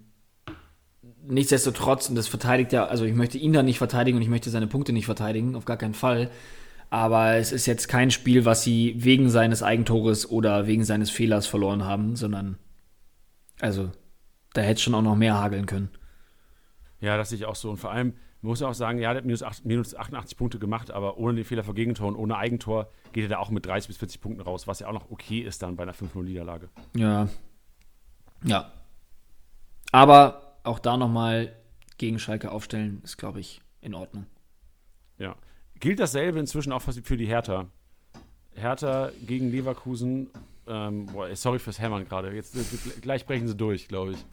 nichtsdestotrotz, und das verteidigt ja, also ich möchte ihn da nicht verteidigen und ich möchte seine Punkte nicht verteidigen, auf gar keinen Fall. Aber es ist jetzt kein Spiel, was sie wegen seines Eigentores oder wegen seines Fehlers verloren haben, sondern also da hätte es schon auch noch mehr hageln können. Ja, das sehe ich auch so. Und vor allem, man muss ja auch sagen, ja, der hat minus, 8, minus 88 Punkte gemacht, aber ohne den Fehler vor Gegentor und ohne Eigentor geht er da auch mit 30 bis 40 Punkten raus, was ja auch noch okay ist dann bei einer 5-0-Niederlage. Ja. Ja. Aber auch da nochmal gegen Schalke aufstellen, ist, glaube ich, in Ordnung. Ja. Gilt dasselbe inzwischen auch für die Hertha. Hertha gegen Leverkusen. Ähm, boah, sorry fürs Hämmern gerade. Jetzt, jetzt, gleich brechen sie durch, glaube ich.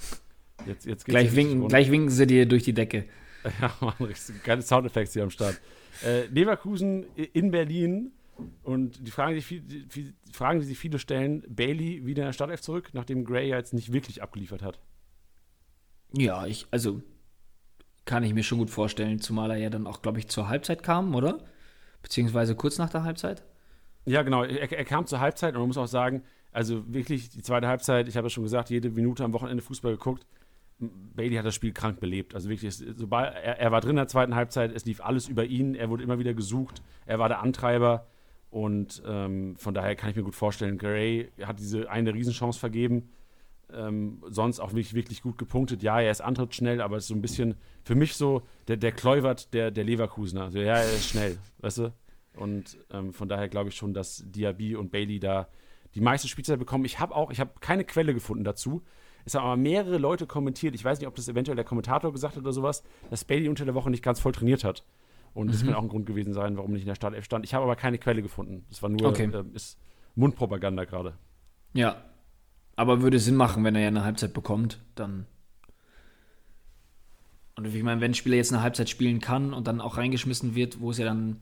Jetzt, jetzt Gleich winken, gleich winken sie dir durch die Decke. (laughs) Ja, Mann, geile Soundeffekte hier am Start. Äh, Leverkusen in Berlin und die Fragen, die, viel, die Fragen, die sich viele stellen: Bailey wieder in der Startelf zurück, nachdem Gray ja jetzt nicht wirklich abgeliefert hat. Ja, ich, also kann ich mir schon gut vorstellen, zumal er ja dann auch, glaube ich, zur Halbzeit kam, oder? Beziehungsweise kurz nach der Halbzeit. Ja, genau. Er, er kam zur Halbzeit und man muss auch sagen, also wirklich die zweite Halbzeit, ich habe ja schon gesagt, jede Minute am Wochenende Fußball geguckt. Bailey hat das Spiel krank belebt. Also wirklich, sobald er, er war drin in der zweiten Halbzeit, es lief alles über ihn, er wurde immer wieder gesucht, er war der Antreiber und ähm, von daher kann ich mir gut vorstellen, Gray hat diese eine Riesenchance vergeben, ähm, sonst auch wirklich, wirklich gut gepunktet. Ja, er ist antrittsschnell, aber es ist so ein bisschen für mich so der, der Kluivert der, der Leverkusener. Also, ja, er ist schnell, weißt du? Und ähm, von daher glaube ich schon, dass Diaby und Bailey da die meiste Spielzeit bekommen. Ich habe auch, ich habe keine Quelle gefunden dazu. Es haben aber mehrere Leute kommentiert. Ich weiß nicht, ob das eventuell der Kommentator gesagt hat oder sowas, dass Bailey unter der Woche nicht ganz voll trainiert hat. Und das kann auch ein Grund gewesen sein, warum nicht in der Startelf stand. Ich habe aber keine Quelle gefunden. Das war nur Okay. ist Mundpropaganda gerade. Ja. Aber würde Sinn machen, wenn er ja eine Halbzeit bekommt, dann. Und ich meine, wenn ein Spieler jetzt eine Halbzeit spielen kann und dann auch reingeschmissen wird, wo es ja dann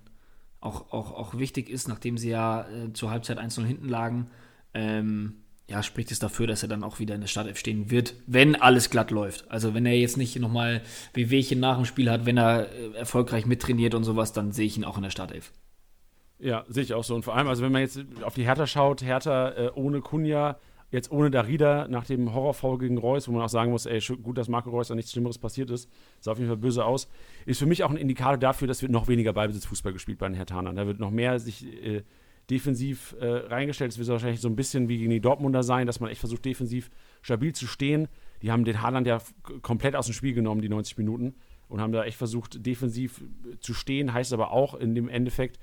auch, auch, auch wichtig ist, nachdem sie ja äh, zur Halbzeit 1-0 hinten lagen, ähm, ja, spricht es dafür, dass er dann auch wieder in der Startelf stehen wird, wenn alles glatt läuft. Also wenn er jetzt nicht nochmal wie Wehchen nach dem Spiel hat, wenn er äh, erfolgreich mittrainiert und sowas, dann sehe ich ihn auch in der Startelf. Ja, sehe ich auch so. Und vor allem, also wenn man jetzt auf die Hertha schaut, Hertha äh, ohne Kunja, jetzt ohne Darida nach dem Horrorfall gegen Reus, wo man auch sagen muss, ey, gut, dass Marco Reus da nichts Schlimmeres passiert ist, sah auf jeden Fall böse aus, ist für mich auch ein Indikator dafür, dass wird noch weniger Ballbesitzfußball gespielt bei den Herthanern. Da wird noch mehr sich äh, defensiv äh, reingestellt. Es wird wahrscheinlich so ein bisschen wie gegen die Dortmunder sein, dass man echt versucht, defensiv stabil zu stehen. Die haben den Haaland ja komplett aus dem Spiel genommen, die 90 Minuten, und haben da echt versucht, defensiv zu stehen. Heißt aber auch in dem Endeffekt,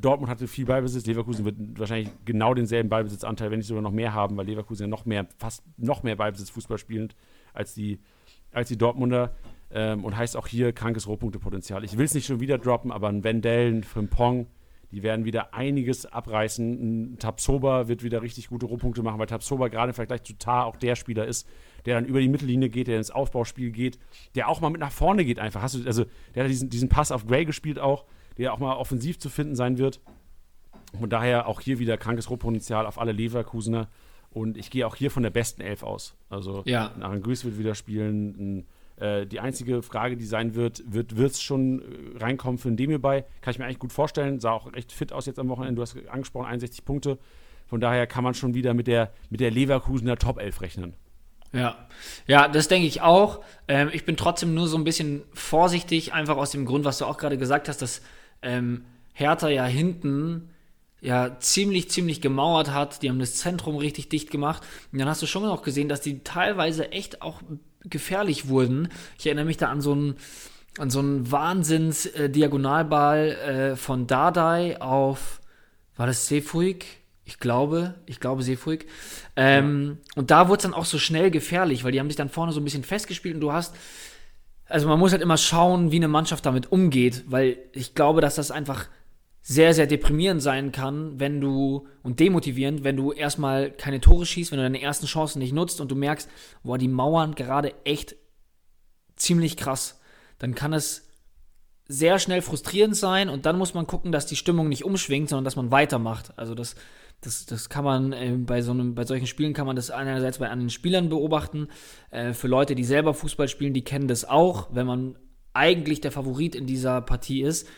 Dortmund hatte viel Ballbesitz, Leverkusen wird wahrscheinlich genau denselben Ballbesitzanteil, wenn nicht sogar noch mehr haben, weil Leverkusen ja noch mehr, fast noch mehr Ballbesitz Fußball spielend als die, als die Dortmunder. Ähm, und heißt auch hier krankes Rohpunktepotenzial. Ich will es nicht schon wieder droppen, aber ein Wendell, ein Frimpong, die werden wieder einiges abreißen. Ein Tabsoba wird wieder richtig gute Rohpunkte machen, weil Tabsoba gerade im Vergleich zu Tar auch der Spieler ist, der dann über die Mittellinie geht, der ins Aufbauspiel geht, der auch mal mit nach vorne geht einfach. Hast du, also der hat diesen, diesen Pass auf Gray gespielt auch der auch mal offensiv zu finden sein wird. Von daher auch hier wieder krankes Rohpotenzial auf alle Leverkusener. Und ich gehe auch hier von der besten Elf aus. Also ja. Grüß wird wieder spielen. Äh, die einzige Frage, die sein wird, wird es schon äh, reinkommen für ein Demir bei? Kann ich mir eigentlich gut vorstellen. Sah auch recht fit aus jetzt am Wochenende. Du hast angesprochen, 61 Punkte. Von daher kann man schon wieder mit der, mit der Leverkusener Top 11 rechnen. Ja, ja, das denke ich auch. Ähm, ich bin trotzdem nur so ein bisschen vorsichtig, einfach aus dem Grund, was du auch gerade gesagt hast, dass ähm, Hertha ja hinten ja ziemlich, ziemlich gemauert hat. Die haben das Zentrum richtig dicht gemacht. Und dann hast du schon auch gesehen, dass die teilweise echt auch gefährlich wurden. Ich erinnere mich da an so einen, an so einen Wahnsinns-Diagonalball äh, von Dardai auf, war das Sefuig? Ich glaube, ich glaube Sefuig. Ähm, ja. Und da wurde es dann auch so schnell gefährlich, weil die haben sich dann vorne so ein bisschen festgespielt und du hast also man muss halt immer schauen, wie eine Mannschaft damit umgeht, weil ich glaube, dass das einfach sehr, sehr deprimierend sein kann, wenn du und demotivierend, wenn du erstmal keine Tore schießt, wenn du deine ersten Chancen nicht nutzt und du merkst, boah, die Mauern gerade echt ziemlich krass. Dann kann es sehr schnell frustrierend sein und dann muss man gucken, dass die Stimmung nicht umschwingt, sondern dass man weitermacht. Also das das, das kann man äh, bei, so einem, bei solchen Spielen kann man das einerseits bei anderen Spielern beobachten. Äh, für Leute, die selber Fußball spielen, die kennen das auch, wenn man eigentlich der Favorit in dieser Partie ist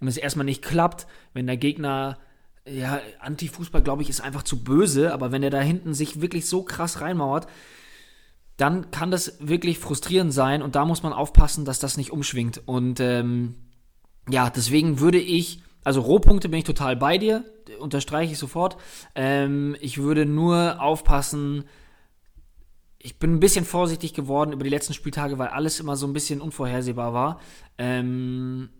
und es erstmal nicht klappt, wenn der Gegner ja, Anti-Fußball, glaube ich, ist einfach zu böse, aber wenn er da hinten sich wirklich so krass reinmauert, dann kann das wirklich frustrierend sein und da muss man aufpassen, dass das nicht umschwingt. Und ähm, ja, deswegen würde ich also Rohpunkte bin ich total bei dir, unterstreiche ich sofort. Ähm, ich würde nur aufpassen, ich bin ein bisschen vorsichtig geworden über die letzten Spieltage, weil alles immer so ein bisschen unvorhersehbar war. Ähm,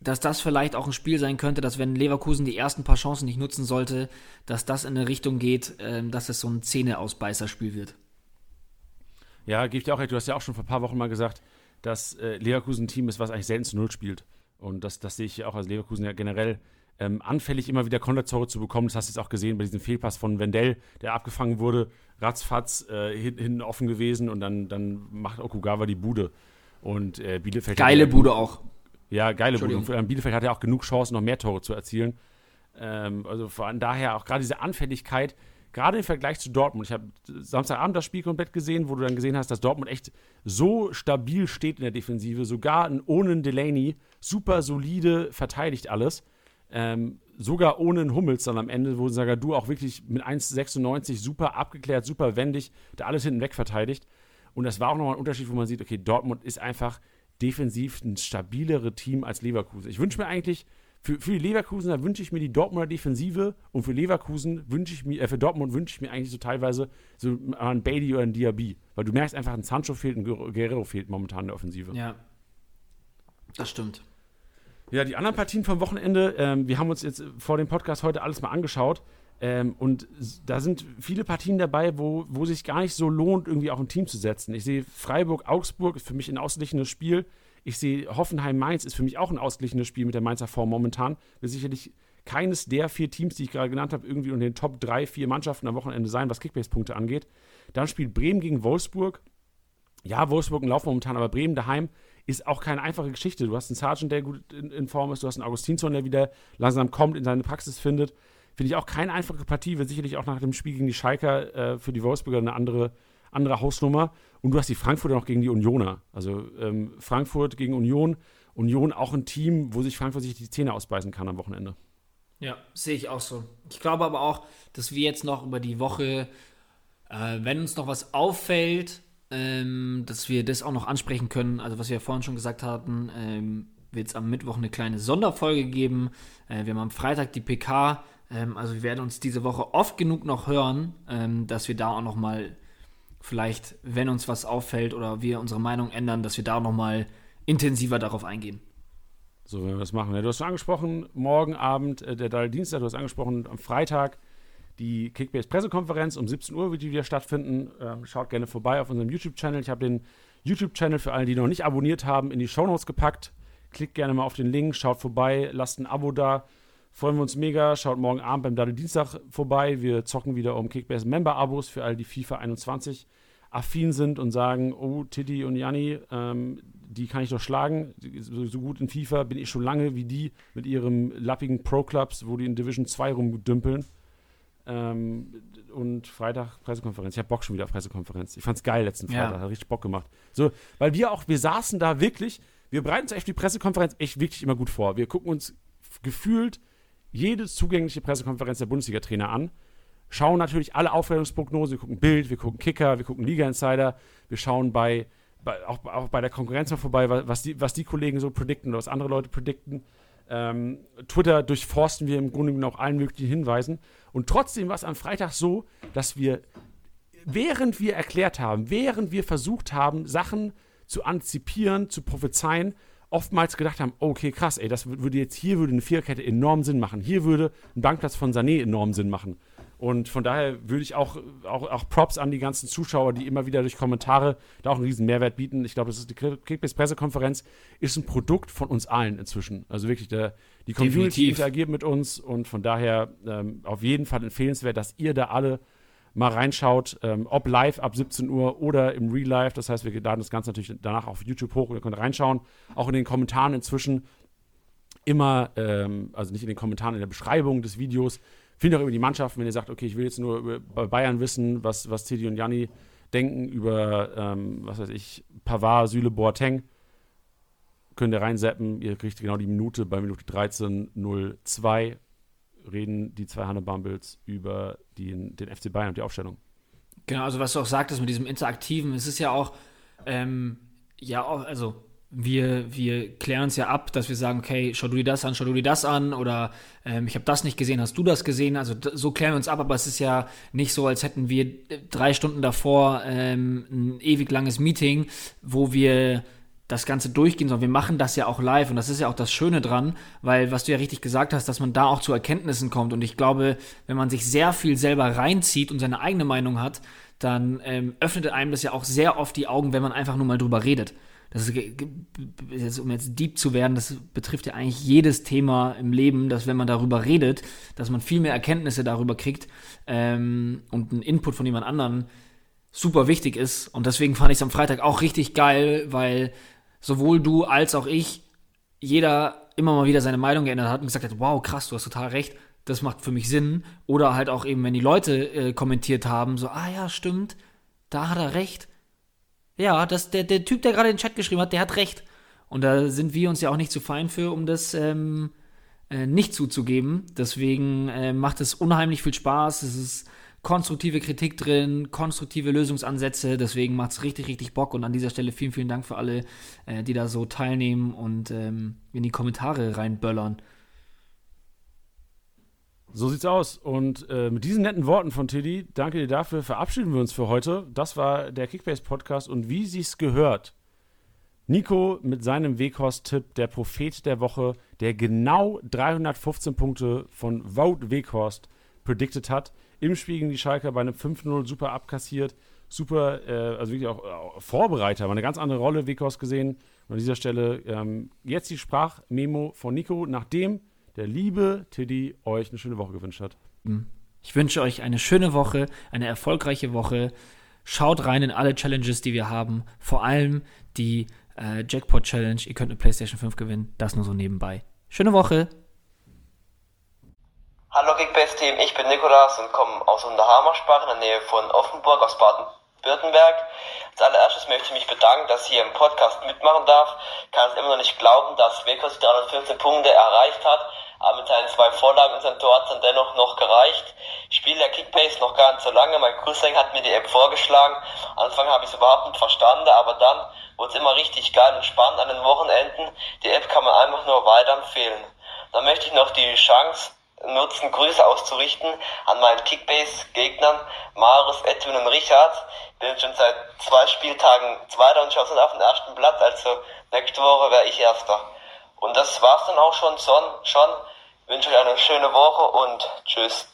dass das vielleicht auch ein Spiel sein könnte, dass wenn Leverkusen die ersten paar Chancen nicht nutzen sollte, dass das in eine Richtung geht, ähm, dass es so ein Zähneausbeißerspiel wird. Ja, gebe ich dir auch recht. Du hast ja auch schon vor ein paar Wochen mal gesagt, dass äh, Leverkusen ein Team ist, was eigentlich selten zu Null spielt. Und das, das sehe ich auch als Leverkusen ja generell ähm, anfällig, immer wieder Konterzore zu bekommen. Das hast du jetzt auch gesehen bei diesem Fehlpass von Wendell, der abgefangen wurde, ratzfatz äh, hinten offen gewesen und dann, dann macht Okugawa die Bude. Und äh, Bielefeld. Geile ja Bude auch. Ja, geile Bude. Und Bielefeld hat ja auch genug Chancen, noch mehr Tore zu erzielen. Ähm, also von daher auch gerade diese Anfälligkeit, gerade im Vergleich zu Dortmund. Ich habe Samstagabend das Spiel komplett gesehen, wo du dann gesehen hast, dass Dortmund echt so stabil steht in der Defensive, sogar ohne einen Delaney super solide verteidigt alles. Ähm, sogar ohne einen Hummels dann am Ende, wo Sagadu auch wirklich mit 1,96 super abgeklärt, super wendig, da alles hinten weg verteidigt. Und das war auch nochmal ein Unterschied, wo man sieht, okay, Dortmund ist einfach defensiv ein stabilere Team als Leverkusen. Ich wünsche mir eigentlich, für, für die Leverkusener wünsche ich mir die Dortmunder Defensive und für Leverkusen wünsche ich mir, äh, für Dortmund wünsche ich mir eigentlich so teilweise so einen Bailey oder einen Diaby. Weil du merkst einfach, ein Sancho fehlt, ein Guerrero fehlt momentan in der Offensive. Ja. Das stimmt. Ja, die anderen Partien vom Wochenende, ähm, wir haben uns jetzt vor dem Podcast heute alles mal angeschaut. Ähm, und da sind viele Partien dabei, wo, wo sich gar nicht so lohnt, irgendwie auf ein Team zu setzen. Ich sehe Freiburg-Augsburg ist für mich ein ausgeglichenes Spiel. Ich sehe Hoffenheim-Mainz ist für mich auch ein ausgeglichenes Spiel mit der Mainzer Form momentan. Wird sicherlich keines der vier Teams, die ich gerade genannt habe, irgendwie unter den Top 3, 4 Mannschaften am Wochenende sein, was Kickbase-Punkte angeht. Dann spielt Bremen gegen Wolfsburg. Ja, Wolfsburg laufen momentan, aber Bremen daheim ist auch keine einfache Geschichte. Du hast einen Sergeant, der gut in, in Form ist, du hast einen Augustinsson, der wieder langsam kommt, in seine Praxis findet. Finde ich auch keine einfache Partie, wird sicherlich auch nach dem Spiel gegen die Schalker äh, für die Wolfsburger eine andere, andere Hausnummer. Und du hast die Frankfurter noch gegen die Unioner. Also ähm, Frankfurt gegen Union. Union auch ein Team, wo sich Frankfurt sich die Zähne ausbeißen kann am Wochenende. Ja, sehe ich auch so. Ich glaube aber auch, dass wir jetzt noch über die Woche, äh, wenn uns noch was auffällt, ähm, dass wir das auch noch ansprechen können. Also was wir ja vorhin schon gesagt hatten, ähm, wird es am Mittwoch eine kleine Sonderfolge geben. Äh, wir haben am Freitag die PK. Ähm, also wir werden uns diese Woche oft genug noch hören, ähm, dass wir da auch noch mal vielleicht, wenn uns was auffällt oder wir unsere Meinung ändern, dass wir da noch mal intensiver darauf eingehen. So wenn wir das machen. Ja, du hast schon angesprochen, morgen Abend äh, der Dalle Dienstag, du hast angesprochen, am Freitag die Kickbase-Pressekonferenz um 17 Uhr wird die wieder stattfinden. Ähm, schaut gerne vorbei auf unserem YouTube-Channel. Ich habe den YouTube-Channel für alle, die noch nicht abonniert haben, in die Shownotes gepackt. Klickt gerne mal auf den Link, schaut vorbei, lasst ein Abo da. Freuen wir uns mega. Schaut morgen Abend beim Daddel Dienstag vorbei. Wir zocken wieder um Kickbase Member-Abos für alle, die FIFA 21 affin sind und sagen: Oh, Tiddy und Janni, ähm, die kann ich doch schlagen. So, so, gut in FIFA bin ich schon lange wie die mit ihrem lappigen Pro-Clubs, wo die in Division 2 rumdümpeln. Ähm, und Freitag Pressekonferenz. Ich habe Bock schon wieder auf Pressekonferenz. Ich fand's geil letzten Freitag, ja. hat richtig Bock gemacht. So, weil wir auch, wir saßen da wirklich, wir bereiten uns echt die Pressekonferenz echt wirklich immer gut vor. Wir gucken uns gefühlt jede zugängliche Pressekonferenz der Bundesliga-Trainer an, schauen natürlich alle Aufstellungsprognosen, wir gucken Bild, wir gucken Kicker, wir gucken Liga Insider, wir schauen bei, bei auch, auch, bei der Konkurrenz mal vorbei, was die, was die Kollegen so predikten oder was andere Leute predikten. Ähm, Twitter durchforsten wir im Grunde genommen auch allen möglichen Hinweisen. Und trotzdem war es am Freitag so, dass wir, während wir erklärt haben, während wir versucht haben, Sachen zu antizipieren, zu prophezeien, oftmals gedacht haben, okay, krass, ey, das würde jetzt hier würde eine Viererkette enorm Sinn machen. Hier würde ein Bankplatz von Sané enorm Sinn machen. Und von daher würde ich auch, auch, auch Props an die ganzen Zuschauer, die immer wieder durch Kommentare da auch einen riesen Mehrwert bieten. Ich glaube, das ist die Kickbase-Pressekonferenz, ist ein Produkt von uns allen inzwischen. Also wirklich, der, die Community Definitiv. interagiert mit uns und von daher ähm, auf jeden Fall empfehlenswert, dass ihr da alle mal reinschaut, ähm, ob live ab 17 Uhr oder im Real Life. Das heißt, wir laden das Ganze natürlich danach auf YouTube hoch und ihr könnt reinschauen. Auch in den Kommentaren inzwischen immer, ähm, also nicht in den Kommentaren, in der Beschreibung des Videos Findet auch über die Mannschaften, wenn ihr sagt, okay, ich will jetzt nur über Bayern wissen, was, was Teddy und Janni denken über, ähm, was weiß ich, Pavard, Süle, Boateng. Könnt ihr reinseppen, ihr kriegt genau die Minute bei Minute 13.02 reden die zwei Hanne Bumbles über den, den FC Bayern und die Aufstellung. Genau, also was du auch sagtest mit diesem Interaktiven, es ist ja auch, ähm, ja, also wir, wir klären es ja ab, dass wir sagen, okay, schau du dir das an, schau du dir das an oder ähm, ich habe das nicht gesehen, hast du das gesehen? Also so klären wir uns ab, aber es ist ja nicht so, als hätten wir drei Stunden davor ähm, ein ewig langes Meeting, wo wir das Ganze durchgehen, sondern wir machen das ja auch live und das ist ja auch das Schöne dran, weil was du ja richtig gesagt hast, dass man da auch zu Erkenntnissen kommt. Und ich glaube, wenn man sich sehr viel selber reinzieht und seine eigene Meinung hat, dann ähm, öffnet einem das ja auch sehr oft die Augen, wenn man einfach nur mal drüber redet. Das ist, um jetzt deep zu werden, das betrifft ja eigentlich jedes Thema im Leben, dass wenn man darüber redet, dass man viel mehr Erkenntnisse darüber kriegt ähm, und ein Input von jemand anderen super wichtig ist. Und deswegen fand ich es am Freitag auch richtig geil, weil sowohl du als auch ich, jeder immer mal wieder seine Meinung geändert hat und gesagt hat, wow, krass, du hast total recht, das macht für mich Sinn. Oder halt auch eben, wenn die Leute äh, kommentiert haben, so, ah ja, stimmt, da hat er recht ja, das, der, der Typ, der gerade den Chat geschrieben hat, der hat recht. Und da sind wir uns ja auch nicht zu fein für, um das ähm, äh, nicht zuzugeben. Deswegen äh, macht es unheimlich viel Spaß. Es ist konstruktive Kritik drin, konstruktive Lösungsansätze. Deswegen macht es richtig, richtig Bock. Und an dieser Stelle vielen, vielen Dank für alle, äh, die da so teilnehmen und ähm, in die Kommentare reinböllern. So sieht's aus. Und äh, mit diesen netten Worten von Tiddy, danke dir dafür, verabschieden wir uns für heute. Das war der Kickbase Podcast und wie sich's gehört. Nico mit seinem Weghorst-Tipp, der Prophet der Woche, der genau 315 Punkte von Vote Weghorst predicted hat. Im Spiel gegen die Schalker bei einem 5-0 super abkassiert. Super, äh, also wirklich auch äh, Vorbereiter, aber eine ganz andere Rolle Weghorst gesehen. Und an dieser Stelle ähm, jetzt die Sprachmemo von Nico, nachdem der liebe Tiddy euch eine schöne Woche gewünscht hat. Mhm. Ich wünsche euch eine schöne Woche, eine erfolgreiche Woche. Schaut rein in alle Challenges, die wir haben. Vor allem die äh, Jackpot Challenge. Ihr könnt eine PlayStation 5 gewinnen. Das nur so nebenbei. Schöne Woche. Hallo Kickbase-Team, ich bin Nikolas und komme aus Unterhamersbach in der Nähe von Offenburg aus Baden-Württemberg. Als allererstes möchte ich mich bedanken, dass ich hier im Podcast mitmachen darf. Kann es immer noch nicht glauben, dass Wekos 315 Punkte erreicht hat, aber mit seinen zwei Vorlagen und seinem Tor hat es dann dennoch noch gereicht. Ich spiele der Kickbase noch gar nicht so lange. Mein Cousin hat mir die App vorgeschlagen. Anfang habe ich es überhaupt nicht verstanden, aber dann wurde es immer richtig geil und spannend an den Wochenenden. Die App kann man einfach nur weiterempfehlen. Dann möchte ich noch die Chance nutzen, Grüße auszurichten an meinen Kickbase-Gegnern Marius, Edwin und Richard. Bin schon seit zwei Spieltagen Zweiter und schaue auf den ersten Platz, also nächste Woche wäre ich Erster. Und das war's dann auch schon. Son, schon. Wünsche euch eine schöne Woche und tschüss.